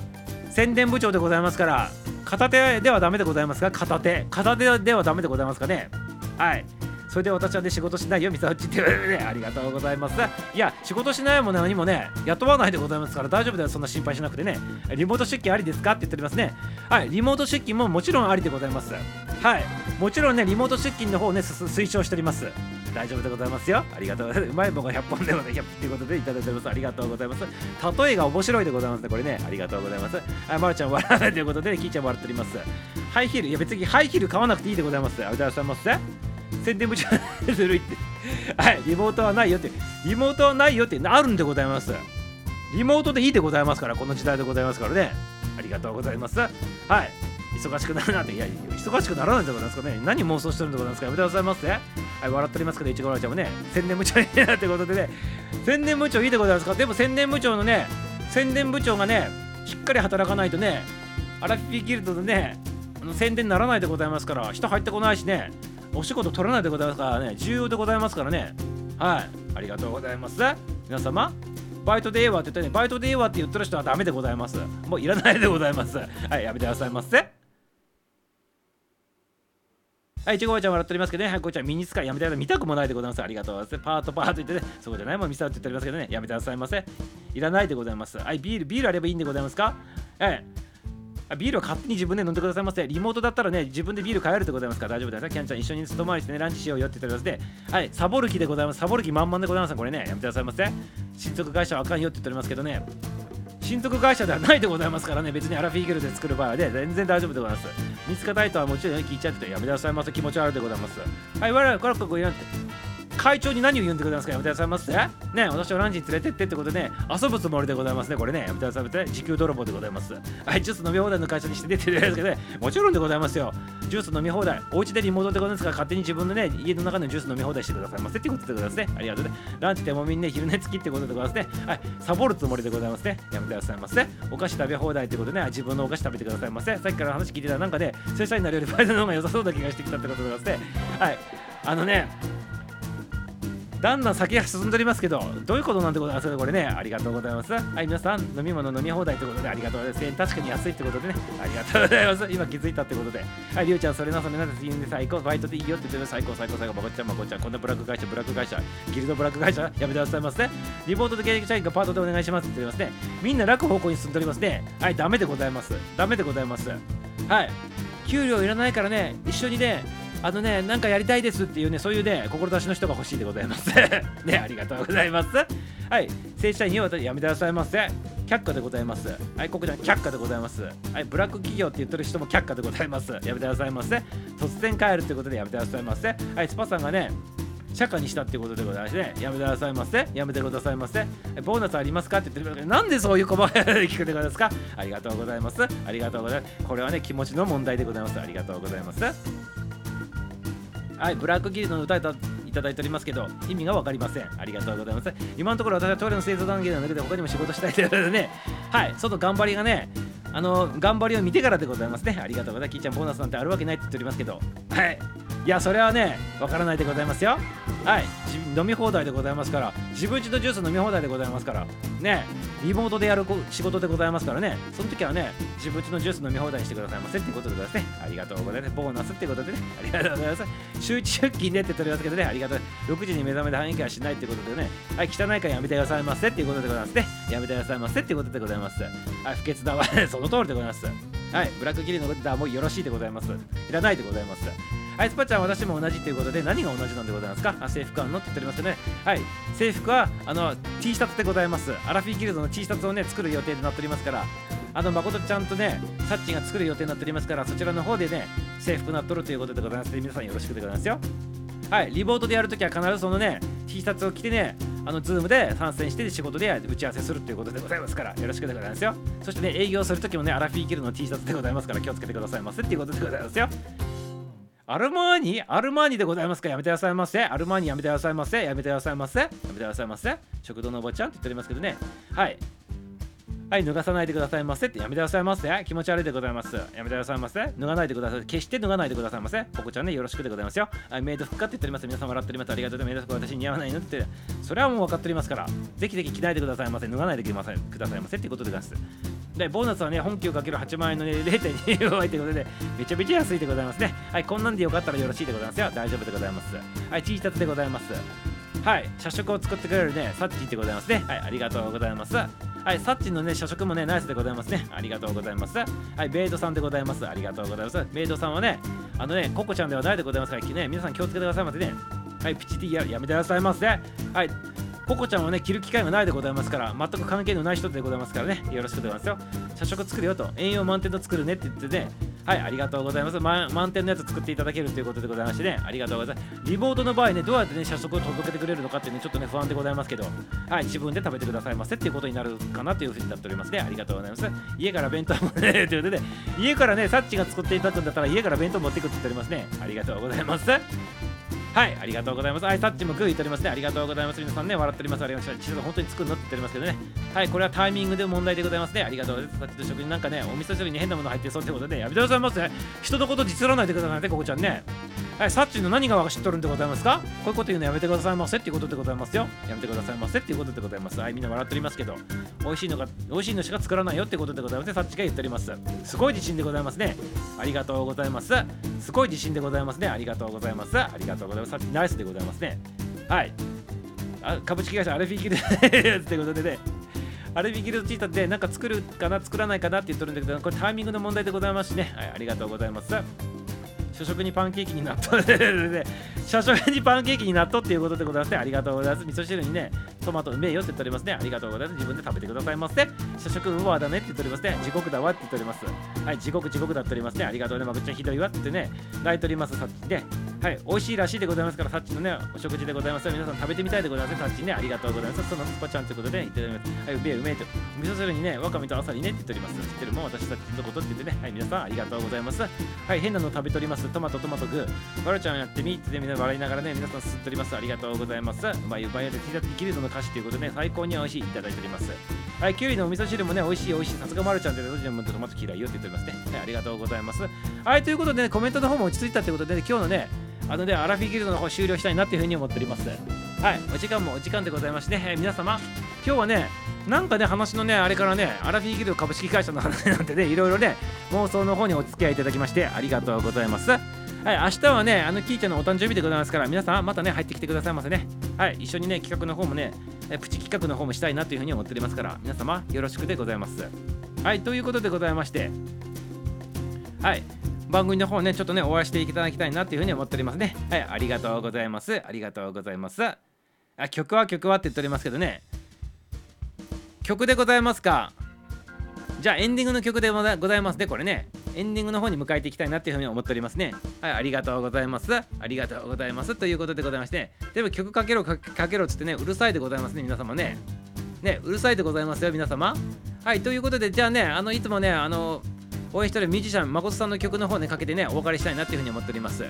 宣伝部長でございますから片手ではダメでございますか片手片手ではダメでございますかね？はい。それで私はね仕事しないよみさおちって言われて ありがとうございます。いや仕事しないも何もね雇わないでございますから大丈夫だよそんな心配しなくてね。リモート出勤ありですかって言っておりますね。はいリモート出勤ももちろんありでございます。はいもちろんねリモート出勤の方をね推奨しております。大丈夫でございますよ。ありがとう。ございますうまい棒が100本でもね100っていうことでいただいております。ありがとうございます。例えが面白いでございますねこれね。ありがとうございます。はいまるちゃん笑わないということでキーちゃん笑っております。ハイヒールいや別にハイヒール買わなくていいでございます。ありがとうございます。宣伝部長ずるいって。はい、リモートはないよって。リモートはないよってあるんでございます。リモートでいいでございますから、この時代でございますからね。ありがとうございます。はい。忙しくなるなって、いや、忙しくならないでございますかね。何妄想してるんでございますかやめてくださいませ。はい、笑っておりますけど、いちごらちゃんもね、宣伝部長いいなってことでね、宣伝部長いいでございますかでも宣伝部長のね、宣伝部長がね、しっかり働かないとね、アラフィギルドでね、あの宣伝にならないでございますから、人入ってこないしね、お仕事取らないでございますからね、重要でございますからね。はい。ありがとうございます。皆様、バイトでええわって言ってね、バイトでええわって言ってる人はダメでございます。もういらないでございます。はい、やめてくださいませ。はい、いちごちゃん笑っておりますけどね、はい、こちゃんミニスカやめてください。見たくもないでございます。ありがとうございます。パートパート言ってね、そうじゃないもん、ミサって言っておりますけどね、やめてくださいませ。いらないでございますはいビールビールあればいいんでございますか？はいビールは勝手に自分で飲んでくださいませ。リモートだったらね、自分でビール買えるでございますから大丈夫です。キャンちゃん一緒に外回りしてね、ランチしようよって言っておりますで、はい、サボる気でございます。サボる気満々でございます。これね、やめてくださいませ。親族会社はあかんよって言っておりますけどね、親族会社ではないでございますからね、別にアラフィーゲルで作る場合はね、全然大丈夫でございます。見つかたいとはもちろん聞いちゃってやめてくださいませ。気持ち悪いでございます。はい、我々、これここ言わんて。会長に何を言うんでございますか？やめてくださいませ。ね私をランチに連れてってってことで、ね、遊ぶつもりでございますねこれね。やめてくださいませ。時給泥棒でございます。はいジュース飲み放題の会社にして出てるんですけどね。もちろんでございますよ。ジュース飲み放題お家でリモートでございますから勝手に自分のね家の中のジュース飲み放題してくださいませ。ってことでございますね。ありがとうね。ランチでもみんな昼寝付きってことでございますね。はいサボるつもりでございますね。やめてくださいませ。お菓子食べ放題ってことでね自分のお菓子食べてくださいませ。さっきから話聞いてたなんかで、ね、正社員になるよりバイトの方が良さそうな気がしてきたってことでございますね。はいあのねだんだん先が進んでおりますけど、どういうことなんでございますか？これね、ありがとうございます。はい、皆さん、飲み物飲み放題ということでありがとうございます。確かに安いってことでね、ありがとうございます。今気づいたってことで。はい、りゅうちゃん、それなそれなです言うんで最高、バイトでいいよって言ってる最高、最高、最高、まこちゃん、まこちゃん、こんなブラック会社、ブラック会社、ギルドブラック会社、やめてくださいませ、ね。リポートで経営社員がパートでお願いしますって言ってますね。みんな楽方向に進んでおりますね。はい、ダメでございます。ダメでございます。はい。給料いらないからね、一緒にね、あのね、なんかやりたいですっていうね、そういうね、志の人が欲しいでございます。ね、ありがとうございます。はい、正社員をやめてくださいませ。却下でございます。はい、ここで却下でございます。はい、ブラック企業って言ってる人も却下でございます。やめてくださいませ。突然帰るってことでやめてくださいませ。はい、スパさんがね、社会にしたってことでございまして、やめてくださいませ。やめてくださいませ。ボーナスありますかって言ってるけど、なんでそういう細かい聞くでございますか？ありがとうございます。ありがとうございます。これはね、気持ちの問題でございます。ありがとうございます。はい、ブラックギルの歌いたいただいておりますけど、意味が分かりません。ありがとうございます。今のところ私はトイレの製造段階なだけで他にも仕事したいということでね、はい、外頑張りがね、あの、頑張りを見てからでございますね。ありがとうございます。キーちゃんボーナスなんてあるわけないって言っておりますけど、はい。いや、それはね、分からないでございますよ。はい、飲み放題でございますから、自分家のジュース飲み放題でございますから、ね、リモートでやる仕事でございますからね、その時はね、自分家のジュース飲み放題にしてくださいませっていうことでございますね。ありがとうございます。ボーナスっていうことでね、ありがとうございます。週一出勤でって取りますけどね、ありがとう。6時に目覚めで反映はしないってことでね、はい、汚いからやめてくださいませっていうことでございますね。やめてくださいませっていうことでございます。はい、不潔だわ、その通りでございます。はい、ブラックギリのことはもうよろしいでございます。いらないでございます。アイスパちゃん私も同じということで何が同じなんでございます。かあ制服あんのって言っておりますよね。はい制服はあの T シャツでございます。アラフィーギルドの T シャツをね作る予定になっておりますから。あの誠ちゃんとねサッチが作る予定になっておりますからそちらの方でね制服なっとるということでございます。ので皆さんよろしくでございますよ。はいリモートでやるときは必ずそのね T シャツを着てねあのズームで参戦して仕事で打ち合わせするということでございますからよろしくでございますよそしてね営業するときもねアラフィーギルの T シャツでございますから気をつけてくださいませっていうことでございますよアルマーニ？アルマーニでございますか？やめてくださいませ。アルマーニ？やめてくださいませ。やめてくださいませ。やめてくださいませ。食堂のおばちゃんって言っておりますけどね。はい。はい、脱がさないでくださいませってやめてくださいませ。気持ち悪いでございます。やめてくださいませ。脱がないでください。決して脱がないでくださいませ。ポコちゃんね、よろしくでございますよ。はい、メイド服かって言っております。皆さん笑っております。ありがとうございます。私似合わないのって。それはもう分かっておりますから、ぜひぜひ着ないでくださいませ。脱がないでくださいませってことでございます。で、ボーナスはね、本給かける8万円の、ね、0.25倍ということで、めちゃめちゃ安いでございますね。はい、こんなんでよかったらよろしいでございますよ。大丈夫でございます。はい、T シャツでございます。はい、社食を作ってくれるね、サッチでございますね。はい、ありがとうございます。はい、サッチンのね、社食もね、ナイスでございますね。ありがとうございます。はい、ベイドさんでございます。ありがとうございます。ベイドさんはね、あのね、ココちゃんではないでございますから、ね、皆さん気をつけてくださいませね。はい、ピチティややめてくださいませ。はい、ココちゃんはね着る機会がないでございますから全く関係のない人でございますからね。よろしくでございますよ。社食作るよと。栄養満点の作るねって言ってね。はいありがとうございます、ま、満点のやつ作っていただけるということでございましてね。ありがとうございます。リモートの場合ねどうやってね社食を届けてくれるのかっていうねちょっとね不安でございますけど。はい自分で食べてくださいませっていうことになるかなというふうになっておりますね。ありがとうございます。家から弁当もね ということで。家からねサッチが作っていただくんだったら家から弁当持ってくって言っておりますね。ありがとうございます。はい、ありがとうございます。はい、タッチもグー言っておりますね。ありがとうございます。皆さんね、笑っております。ありがとうございます。地図本当に作るのって言っておりますけどね。はい、これはタイミングで問題でございますね。ありがとうございます。タッチと食になんかね、お味噌汁に変なもの入ってそうってことで、やめてくださいませ。人のこと実らないでくださいね、ここちゃんね。はい、サッチの何が知っとるんでございますか？こういうこと言うのやめてくださいませっていうことでございますよ。やめてくださいませっていうことでございます。はい、みんな笑っておりますけど、美味しいのが、美味しいのしか作らないよってことでございますね。サッチが言っております。すごい自信でございますね。ありがとうございます。すごい自信でございますね。ありがとうございます。ありがとうございます。サッチナイスでございますね。はい。あ株式会社アルフィーキルということでね。アルビギルドチータでなんか作るかな作らないかなって言っとるんだけどこれタイミングの問題でございますしね、はい、ありがとうございます初食にパンケーキになった初食にパンケーキになったっていうことでございますねありがとうございます。味噌汁にねトマトうめえよって言っておりますね。ありがとうございます。自分で食べてくださいませ。初食うわだねって言っておりますね。地獄だわって言っております。はい地獄地獄だっておりますね。ありがとうね。まぐちゃんひどいわってね泣いております。さっきね。はい美味しいらしいでございますからさっちのねお食事でございます。皆さん食べてみたいでございますさっちねありがとうございます。そのスパちゃんということで言っております。はいうめえうめえと。味噌汁にねわかめとあさりねって言っております。知ってるもん私たちのことって言ってね。はい皆さんありがとうございます。はい変なの食べております。トマトトマトグーバルちゃんやってみってみんな笑いながらね皆さん吸っております。ありがとうございます。まあいう場合でギルドの歌詞ということで、ね、最高に美味しいいただいております。はいきゅうりのお味噌汁もね美味しい美味しい。さすがまるちゃんってどちらもトマト嫌いよって言っておりますね。はいありがとうございます。はいということで、ね、コメントの方も落ち着いたということで、ね、今日のねあのねアラフィギルドの方終了したいなっていうふうに思っております。はいお時間もお時間でございまして、ね、えー、皆様今日はねなんかね話のねあれからねアラフィギルド株式会社の話なんてねいろいろね妄想の方にお付き合いいただきましてありがとうございますはい、明日はね、あのキーちゃんのお誕生日でございますから、皆さんまたね、入ってきてくださいませね。はい、一緒にね、企画の方もね、プチ企画の方もしたいなというふうに思っておりますから、皆様よろしくでございます。はい、ということでございまして、はい、番組の方ね、ちょっとね、お会いしていただきたいなというふうに思っておりますね。はい、ありがとうございます。ありがとうございます。あ、曲は曲はって言っておりますけどね、曲でございますか？じゃあエンディングの曲でございますね、これね。エンディングの方に迎えていきたいなっていうふうに思っておりますね。はい、ありがとうございます。ありがとうございます。ということでございまして、でも曲かけろかけろっつってね、うるさいでございますね、皆様ね。ね、うるさいでございますよ、皆様。はい、ということで、じゃあね、あのいつもね、あの、応援してるミュージシャン、誠さんの曲の方ね、かけてね、お別れしたいなっていうふうに思っております。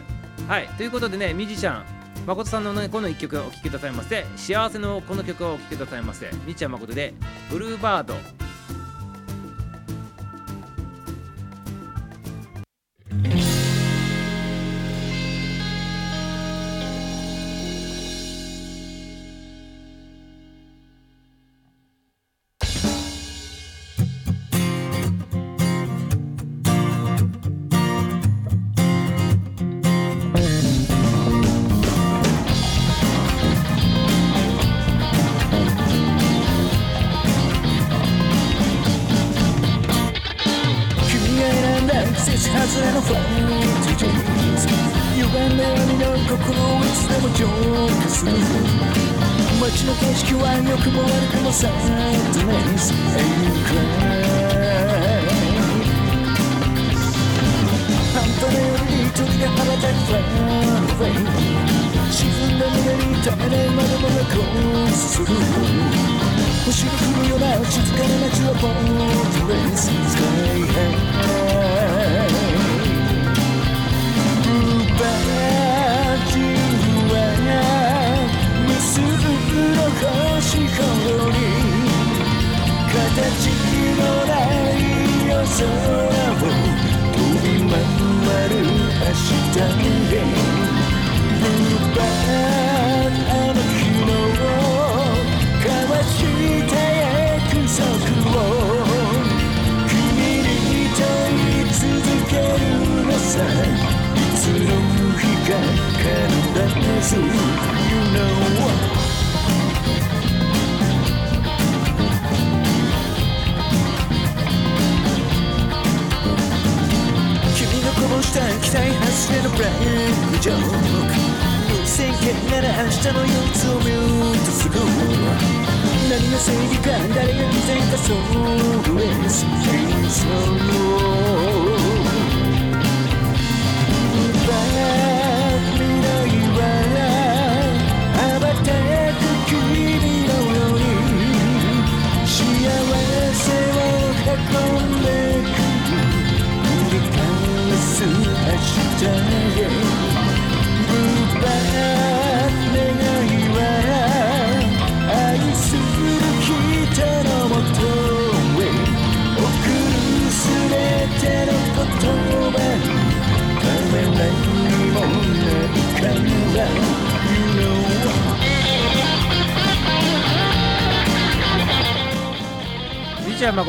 はい、ということでね、ミュージシャン、誠さんの、ね、この1曲お聴きくださいませ。幸せのこの曲をお聴きくださいませ。日夜誠で、ブルーバード。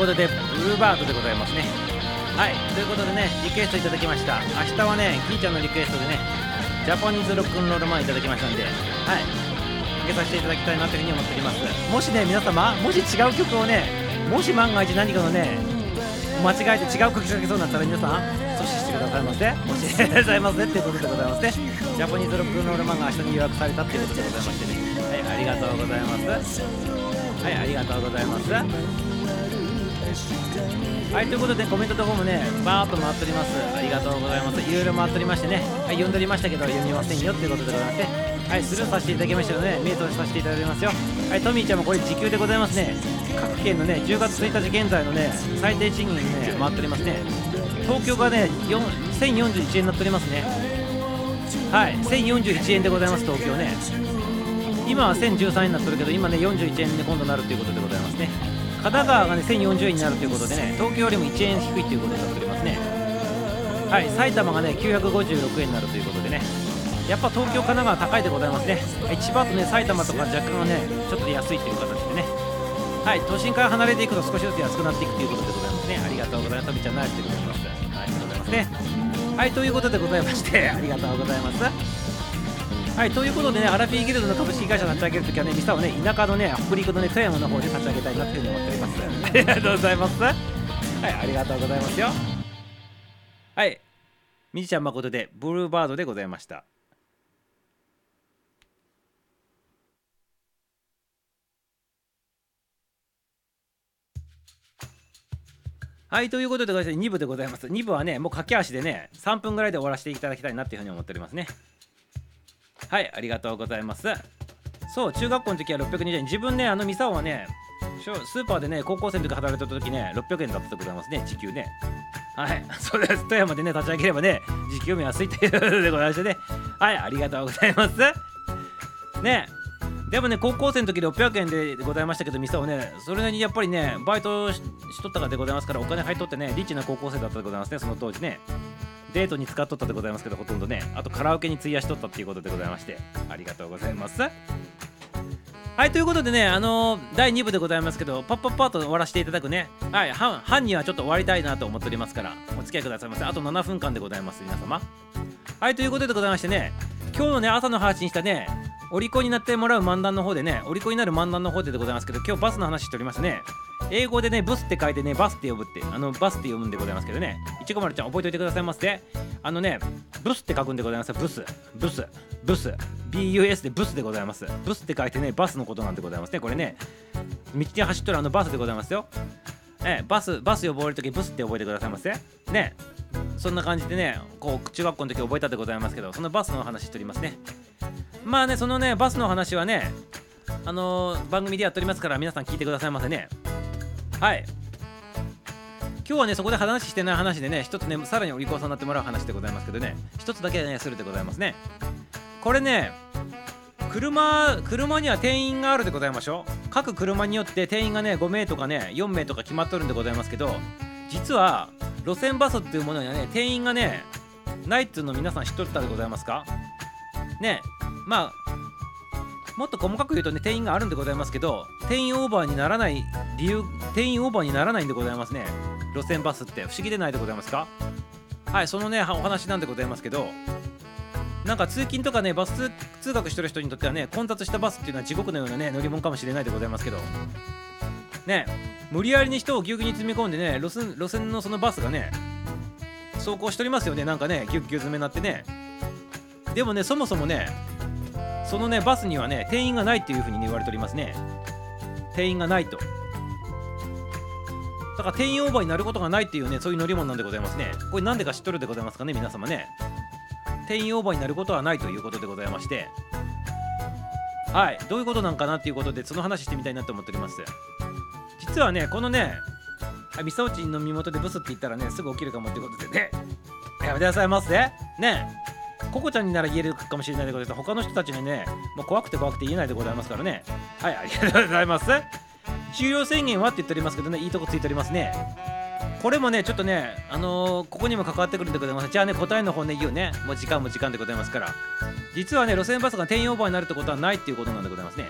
誠でブルーバードでございますね。はいということでねリクエストいただきました。明日はねキーちゃんのリクエストでねジャパニーズロックンロールマンいただきましたんではいかけさせていただきたいなというふうに思っております。もしね皆様もし違う曲をねもし万が一何かのね間違えて違う口かけそうになったら皆さん阻止してくださいませ。もしありがとうございませっていうことでございますね。ジャパニーズロックンロールマンが明日に予約されたっていうことでございましてね。はいありがとうございます。はいありがとうございます。はいということでコメントとかもねバーっと回っております。ありがとうございます。いろいろ回っておりましてね。はい読んでおりましたけど読みませんよっていうことでございまして。はいスルーさせていただきましたので、目通しさせていただきますよ。はいトミーちゃんもこれ時給でございますね。各県のね10月1日現在のね最低賃金ね回っておりますね。東京がね1041円になっておりますね。はい1041円でございます東京ね。今は1013円になってるけど今ね41円で今度なるということでございますね。神奈川がね1040円になるということでね東京よりも1円低いということになっておりますね。はい埼玉がね956円になるということでね。やっぱ東京、神奈川高いでございますね、千葉とね埼玉とか若干はねちょっと安いという形でね。はい都心から離れていくと少しずつ安くなっていくということでございますね。ありがとうございます。とびちゃんナイスでございますありがとうございますね。はいということでございましてありがとうございます。はい、ということでね、アラフィーギルドの株式会社立ち上げるときはね、ミサをね、田舎のね、北陸のね、富山の方で立ち上げたいなというふうに思っております。ありがとうございます。はい、ありがとうございますよ。はい、みじちゃん誠で、ブルーバードでございました。はい、ということで、2部でございます。2部はね、もう駆け足でね、3分ぐらいで終わらせていただきたいなっていうふうに思っておりますね。はい、ありがとうございます。そう、中学校の時は620円。自分ね、あのミサオはね、スーパーでね、高校生の時働いてた時ね、600円だったでございますね、時給ね。はい、そうです。富山でね、立ち上げればね、時給も安いということでございましてね。はい、ありがとうございます。ね、でもね高校生の時600円でございましたけど店をねそれなりにやっぱりねバイトしとったからでございますからお金入っとってねリッチな高校生だったでございますねその当時ねデートに使っとったでございますけどほとんどね。あとカラオケに費やしとったっていうことでございましてありがとうございます。はいということでねあのー、第2部でございますけどパッパッパッと終わらせていただくね。はい半半にはちょっと終わりたいなと思っておりますからお付き合いくださいませ。あと7分間でございます皆様。はいということでございましてね今日のね朝の配信したねお利口になってもらう漫談の方でねお利口になる漫談の方ででございますけど今日バスの話しておりますね。英語でねブスって書いてねバスって呼ぶってあのバスって読むんでございますけどね。いちごまるちゃん覚えておいてくださいませ。あのねブスって書くんでございます。ブス。ブス。ブス。BUS でブスでございます。ブスって書いてねバスのことなんでございますね。これね。道に走っとるあのバスでございますよ。えバスバス呼ばれるときブスって覚えてくださいませ。ね。そんな感じでねこう中学校の時覚えたでございますけどそのバスの話しておりますね。まあねそのねバスの話はねあのー、番組でやっておりますから皆さん聞いてくださいませね。はい。今日はねそこで話してない話でね一つねさらにお利口さんになってもらう話でございますけどね。一つだけねするでございますね。これね車車には定員があるでございましょう。各車によって定員がね5名とかね4名とか決まっとるんでございますけど実は路線バスっていうものにはね定員がねないっつうの皆さん知っとったでございますか？ねまあもっと細かく言うとね定員があるんでございますけど定員オーバーにならない理由定員オーバーにならないんでございますね。路線バスって。不思議でないでございますか？はいそのねお話なんでございますけどなんか通勤とかねバス通学してる人にとってはね混雑したバスっていうのは地獄のようなね乗り物かもしれないでございますけどね無理やりに人をぎゅうぎゅうに詰め込んでね路線路線のそのバスがね走行しておりますよね。なんかねぎゅうぎゅう詰めになってね。でもねそもそもねそのねバスにはね定員がないっていうふうに、ね、言われておりますね。定員がないと。だから定員オーバーになることがないっていうねそういう乗り物なんでございますね。これなんでか知っとるでございますかね皆様ね。定員オーバーになることはないということでございまして。はい。どういうことなんかなっていうことでその話してみたいなと思っております。実はねこのねみさおちんの身元でブスって言ったらねすぐ起きるかもってことでね。やめてくださいませ。ね。ココちゃんになら言えるかもしれないでございます。他の人たちにねもう怖くて怖くて言えないでございますからね。はいありがとうございます。終了宣言はって言っておりますけどねいいとこついておりますね。これもねちょっとねあのー、ここにも関わってくるんでございます。じゃあね答えの方ね言うね。もう時間も時間でございますから。実はね路線バスが転用オーバーになるってことはないっていうことなんでございますね。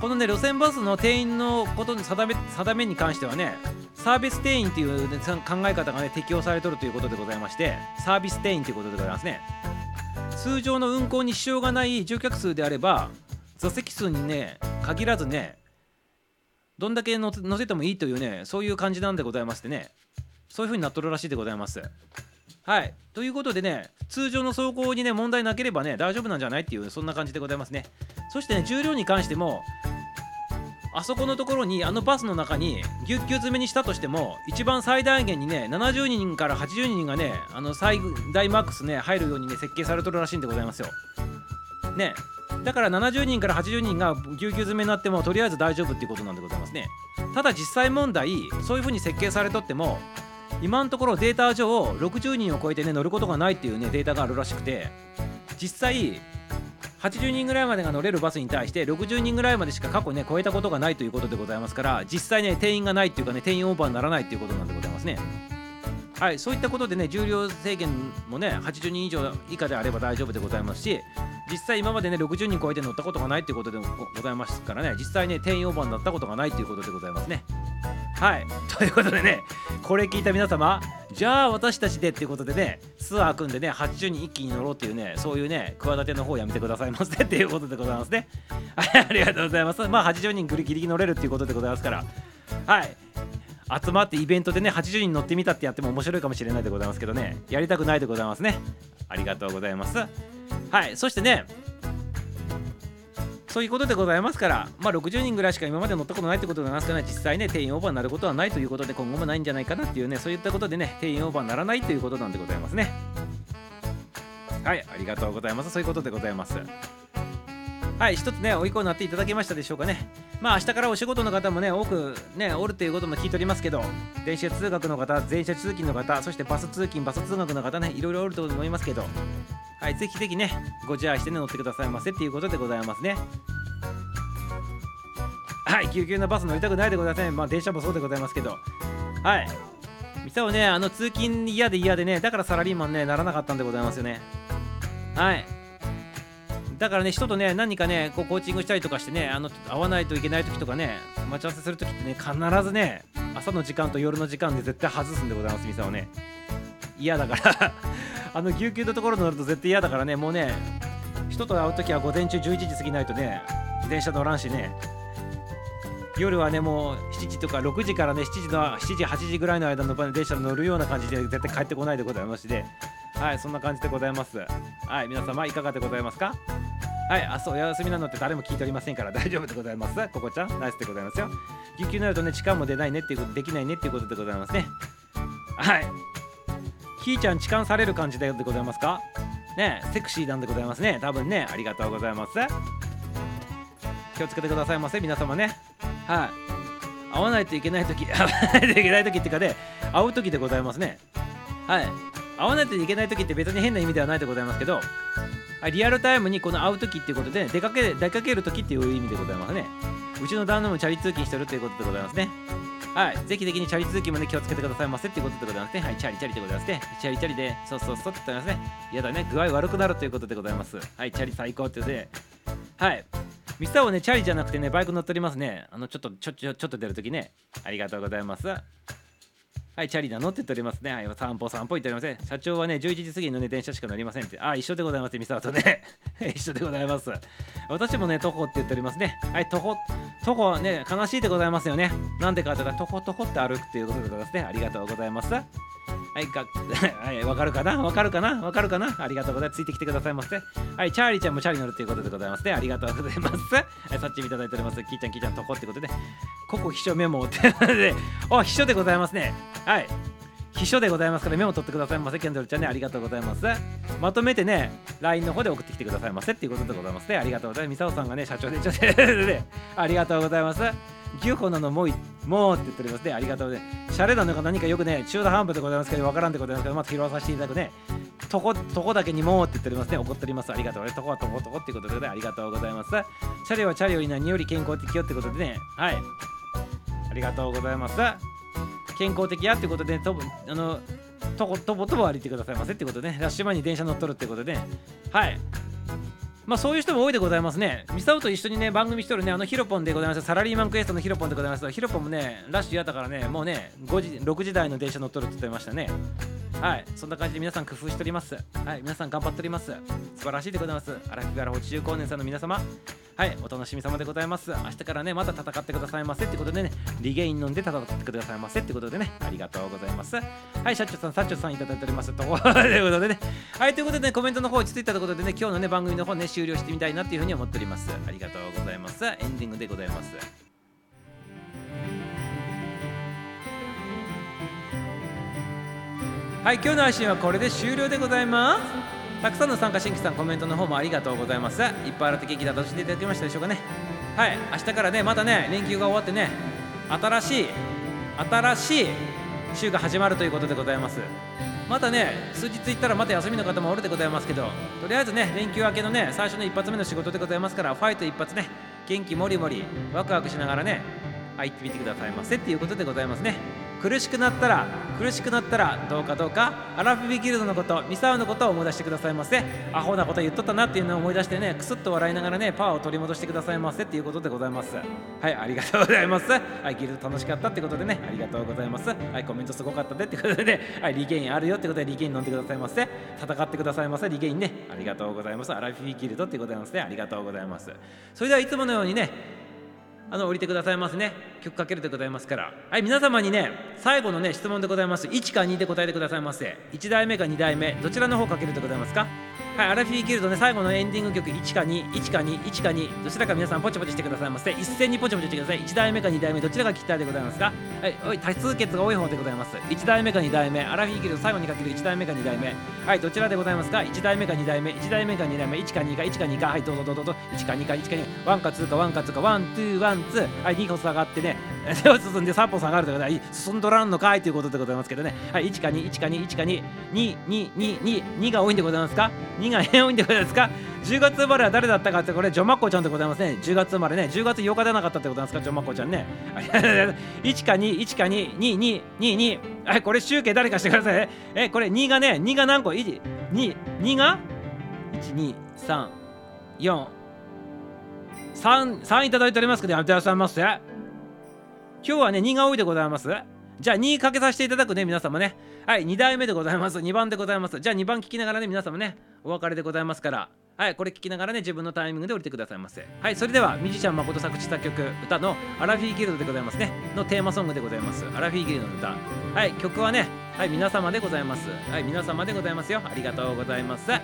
このね路線バスの定員のことに定め定めに関してはねサービス定員っていう、ね、考え方がね適用されとるということでございましてサービス定員ということでございますね。通常の運行に支障がない乗客数であれば座席数にね限らずねどんだけ乗せてもいいというねそういう感じなんでございましてね。そういう風になっとるらしいでございます。はい。ということでね通常の走行にね問題なければね大丈夫なんじゃないっていうそんな感じでございますね。そしてね重量に関してもあそこのところにあのバスの中にぎゅっぎゅ詰めにしたとしても一番最大限にね70人から80人がねあの最大マックスね入るようにね設計されとるらしいんでございますよ。ね。だから70人から80人がぎゅうぎゅう詰めになってもとりあえず大丈夫っていうことなんでございますね。ただ実際問題そういう風に設計されとっても今のところデータ上60人を超えてね乗ることがないっていうねデータがあるらしくて実際80人ぐらいまでが乗れるバスに対して60人ぐらいまでしか過去ね超えたことがないということでございますから実際ね定員がないっていうかね定員オーバーにならないっていうことなんでございますね。はいそういったことでね重量制限もね80人以上以下であれば大丈夫でございますし実際今までね60人超えて乗ったことがないっていうことでございますからね実際ね定員オーバーになったことがないということでございますね。はいということでねこれ聞いた皆様じゃあ私たちでっていうことでねツアー組んでね80人一気に乗ろうっていうねそういうね企ての方やめてくださいませっていうことでございますね。はいありがとうございます。まあ80人ギリギリ乗れるっていうことでございますから。はい。集まってイベントでね80人乗ってみたってやっても面白いかもしれないでございますけどねやりたくないでございますねありがとうございますはいそしてねそういうことでございますから、まあ、60人ぐらいしか今まで乗ったことないってことなんですかね、実際ね、定員オーバーになることはないということで、今後もないんじゃないかなっていうね、そういったことでね、定員オーバーにならないということなんでございますね。はい、ありがとうございます。そういうことでございます。はい、一つね、おいこになっていただけましたでしょうかね。まあ、明日からお仕事の方もね、多くね、おるということも聞いておりますけど、電車通学の方、電車通勤の方、そしてバス通勤、バス通学の方ね、いろいろおると思いますけど、はい、ぜひぜひね、ご自愛してね、乗ってくださいませっていうことでございますね。はい、救急のバス乗りたくないでございません。まあ、電車もそうでございますけど、はい。ミサをね、あの通勤嫌で嫌でね、だからサラリーマンね、ならなかったんでございますよね。はい。だからね、人とね、何かね、こうコーチングしたりとかしてね、あの会わないといけない時とかね、待ち合わせする時ってね、必ずね、朝の時間と夜の時間で絶対外すんでございます、ミサをね。嫌だから。あの、ぎゅうぎゅうのところに乗ると絶対嫌だからね、もうね、人と会う時は午前中11時過ぎないとね、電車乗らんしね、夜はねもう7時とか6時からね7時の7時8時ぐらいの間の電車に乗るような感じで絶対帰ってこないでございますしてはいそんな感じでございます。はい皆様いかがでございますか？はいあそうお休みなのって誰も聞いておりませんから大丈夫でございます。ここちゃんナイスでございますよ。救急になるとね時間も出ないねっていうことできないねっていうことでございますね。はい。ひーちゃん痴漢される感じでございますか？ねセクシーなんでございますね。多分ねありがとうございます。気をつけてくださいませ皆様ね。はい。会わないといけない時 会わないといけない時っていうかね会う時でございますね。はい。会わないといけない時って別に変な意味ではないでございますけどリアルタイムにこの会う時っていうことで出かけ出かける時っていう意味でございますねうちの旦那もチャリ通勤してるっていうことでございますねはい。ぜひぜひにチャリ通勤もね、気をつけてくださいませっていうことでございますね。はい。チャリチャリでございますね。チャリチャリで、そうそうそうって言ってますね。嫌だね。具合悪くなるということでございます。はい。チャリ最高って言って、はい。ミスターはね、チャリじゃなくてね、バイク乗っておりますね。あの、ちょっと、ちょ、ちょ、ちょっと出るときね。ありがとうございます。はい、チャリだのって言っておりますね。はい、散歩散歩言っておりません。社長はね、11時過ぎのね、電車しか乗りませんって。あ、一緒でございます、ミサワとね。一緒でございます。私もね、徒歩って言っておりますね。はい、徒歩、徒歩ね、悲しいでございますよね。なんでかというと、徒歩徒歩って歩くっていうことでございますね。ありがとうございます。はい、か、はい、わかるかな？わかるかな？わかるかな？ありがとうございます。ついてきてくださいませ。はい、チャーリーちゃんもチャーリー乗るということでございますね。ありがとうございます。はい、さっちいただいております。キーちゃん、キーちゃん、とこってことで、ここ秘書メモってで、お、秘書でございますね。はい。秘書でございますからメモ取ってくださいませ。ケンドルちゃんね、ありがとうございます。まとめてね、LINE の方で送ってきてくださいませっていうことでございますね。ありがとうございます。ミサオさんがね、社長でちょっとありがとうございます。牛歩なのもうもうって言っておりますね。ありがとうね。シャレなのか何かよくね、中途半端でございますけど、わからんでございますけど、まず拾わさせていただくね。とこ、とこだけにもうって言っておりますね。怒っております。ありがとうね。とこはとことこっていうことで、ありがとうございます。チャリはチャリより何より健康的よってことでね。はい。ありがとうございます。健康的やってことで、とあの、とことぼとぼ歩いてくださいませってことでね。ラッシュ前に電車乗っとるってことで、ね、はい。まあそういう人も多いでございますね。ミサオと一緒にね、番組しとるね、あのヒロポンでございます。サラリーマンクエストのヒロポンでございます。ヒロポンもね、ラッシュやったからね、もうね、5時、6時台の電車乗っとるって言ってましたね。はい、そんな感じで皆さん工夫しております。はい、皆さん頑張っております。素晴らしいでございます。荒木から80光年さんの皆様。はいお楽しみ様でございます明日からねまた戦ってくださいませってことでねリゲイン飲んで戦ってくださいませってことでねありがとうございますはい社長さん社長さんいただいておりますということでねはいということでねコメントの方落ち着いたとことでね今日のね番組の方ね終了してみたいなっていうふうに思っておりますありがとうございますエンディングでございますはい今日の配信はこれで終了でございます。たくさんの参加新規さんコメントの方もありがとうございます。いっぱい新手元気だとしていただけましたでしょうかね。はい明日からねまたね連休が終わってね新しい新しい週が始まるということでございます。またね数日行ったらまた休みの方もおるでございますけどとりあえずね連休明けのね最初の一発目の仕事でございますからファイト一発ね元気もりもりワクワクしながらね入ってみてくださいませっていうことでございますね。苦しくなったら苦しくなったらどうかどうかアラフィビギルドのことミサウのことを思い出してくださいませ。アホなこと言っとったなっていうのを思い出してねクスッと笑いながらねパワーを取り戻してくださいませっていうことでございます。はいありがとうございます。はいギルド楽しかったってことでねありがとうございます。はいコメントすごかったでってことでねはいリゲインあるよってことでリゲイン飲んでくださいませ。戦ってくださいませリゲインね。ありがとうございます。アラフィビギルドってございますね。ありがとうございます。それではいつものようにねあの降りてくださいますね。曲かけるでございますから。はい皆様にね最後のね質問でございます。1か2で答えてくださいませ。1代目か2代目どちらの方かけるでございますか？はいアラフィーギルドね最後のエンディング曲1か21か21か2どちらか皆さんポチポチしてくださいませ。一斉にポチポチしてください。1代目か2代目どちらが聞きたいでございますか？はいおい多数決が多い方でございます。1代目か2代目アラフィーギルド最後にかける1代目か2代目。はいどちらでございますか？1代目か2代目1代目か2代目1か2か1か2か。はいどうぞどうぞどうぞ。1か2か1か2か。1か2か1か2か。 one two one two。はい2歩下がってね手を進んで3歩下がるということで進んどらんのかいということでございますけどね。はい1か2 1か2 1か2 2 2 2 2 2が多いんでございますか？2が多いんでございますか？10月生まれは誰だったかってこれジョマッコちゃんでございますね。10月生まれね。10月8日出なかったってことなんですか？ジョマッコちゃんね。1か21か22222はいこれ集計誰かしてくださいえこれ2がね2が何個 ?2 2が？12343 3いただいておりますけどやめてくださいませ。今日はね2が多いでございます。じゃあ2かけさせていただくね皆様ね。はい2代目でございます。2番でございます。じゃあ2番聞きながらね皆様ね。お別れでございますから。はいこれ聞きながらね自分のタイミングで降りてくださいませ。はいそれではミュージシャン誠作詞作曲歌のアラフィーギルドでございますね。のテーマソングでございます。アラフィーギルドの歌。はい曲はねはい皆様でございます。はい皆様でございますよ。ありがとうございます。小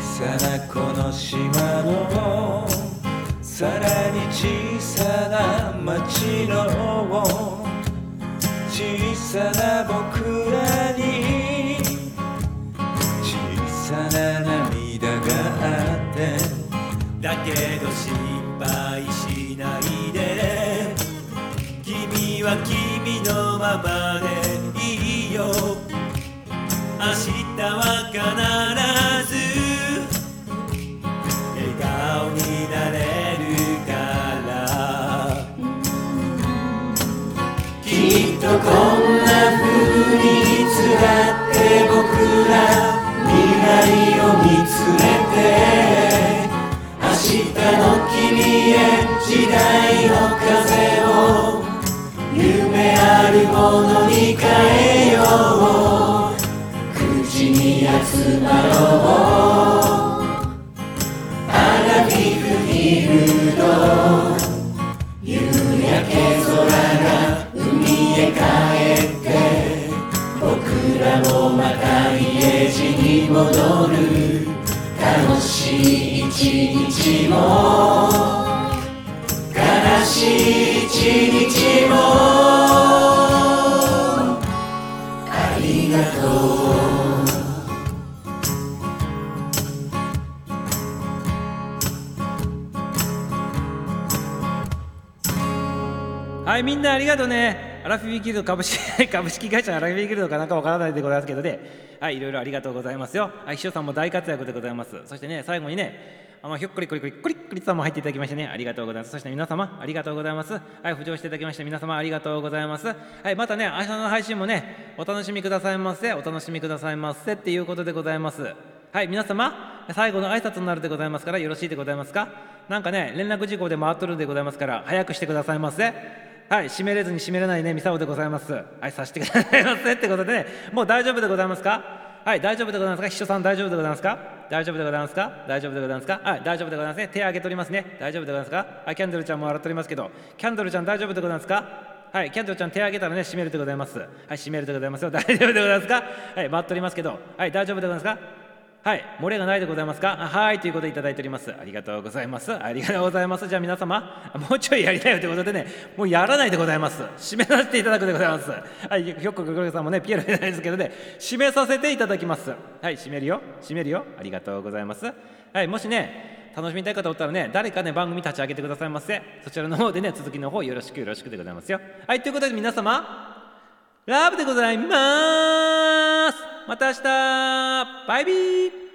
さなこの島のさらに小さな町の小さな僕らに小さな涙があってだけど心配しないで君は君のままでいいよ明日は必とこんな風にいつらって僕ら未来を。見つめて明日の君へ時代の風を。夢あるものに変えよう口に集まろうアラフィフギルド戻る。楽しい一日も。悲しい一日も。ありがとう。はい、みんなありがとうね。アラフィビギルド株式 株式会社アラフィビギルドかなんかわからないでございますけどね。はい、いろいろありがとうございますよ。はい、秘書さんも大活躍でございます。そしてね、最後にね、あのひょっこりこりこりこりこりさんも入っていただきましてね、ありがとうございます。そして皆様、ありがとうございます。はい、浮上していただきまして、皆様、ありがとうございます。はい、またね、明日の配信もね、お楽しみくださいませ。お楽しみくださいませっていうことでございます。はい、皆様、最後の挨拶になるでございますから、よろしいでございますか？なんかね、連絡事項で回っとるんでございますから、早くしてくださいませ。はい閉めれずに閉めれないねミサオでございます。はいさせてくださいませってことでね。もう大丈夫でございますか？はい大丈夫でございますか？秘書さん大丈夫でございますか？大丈夫でございますか？大丈夫でございますか？はい大丈夫でございますね。手挙げておりますね。大丈夫でございますか？はいキャンドルちゃんも笑っておりますけど。キャンドルちゃん大丈夫でございますか？はい、キャンドルちゃん手挙げたらね、閉めるでございます。はい、閉めるでございますよ。大丈夫でございますか？はい、待っておりますけど。はい、大丈夫でございますか？はい、漏れがないでございますか？はい、ということでいただいております。ありがとうございます。ありがとうございます。じゃあ皆様、もうちょいやりたいよということでね、もうやらないでございます。締めさせていただくでございます。はい、ひょっこくぐるさんもね、ピエロじゃないですけどね、締めさせていただきます。はい、締めるよ。締めるよ。ありがとうございます。はい、もしね、楽しみたい方おったらね誰かね番組立ち上げてくださいませそちらの方でね続きの方よろしくよろしくでございますよはいということで皆様ラブでございますまた明日。バイビー。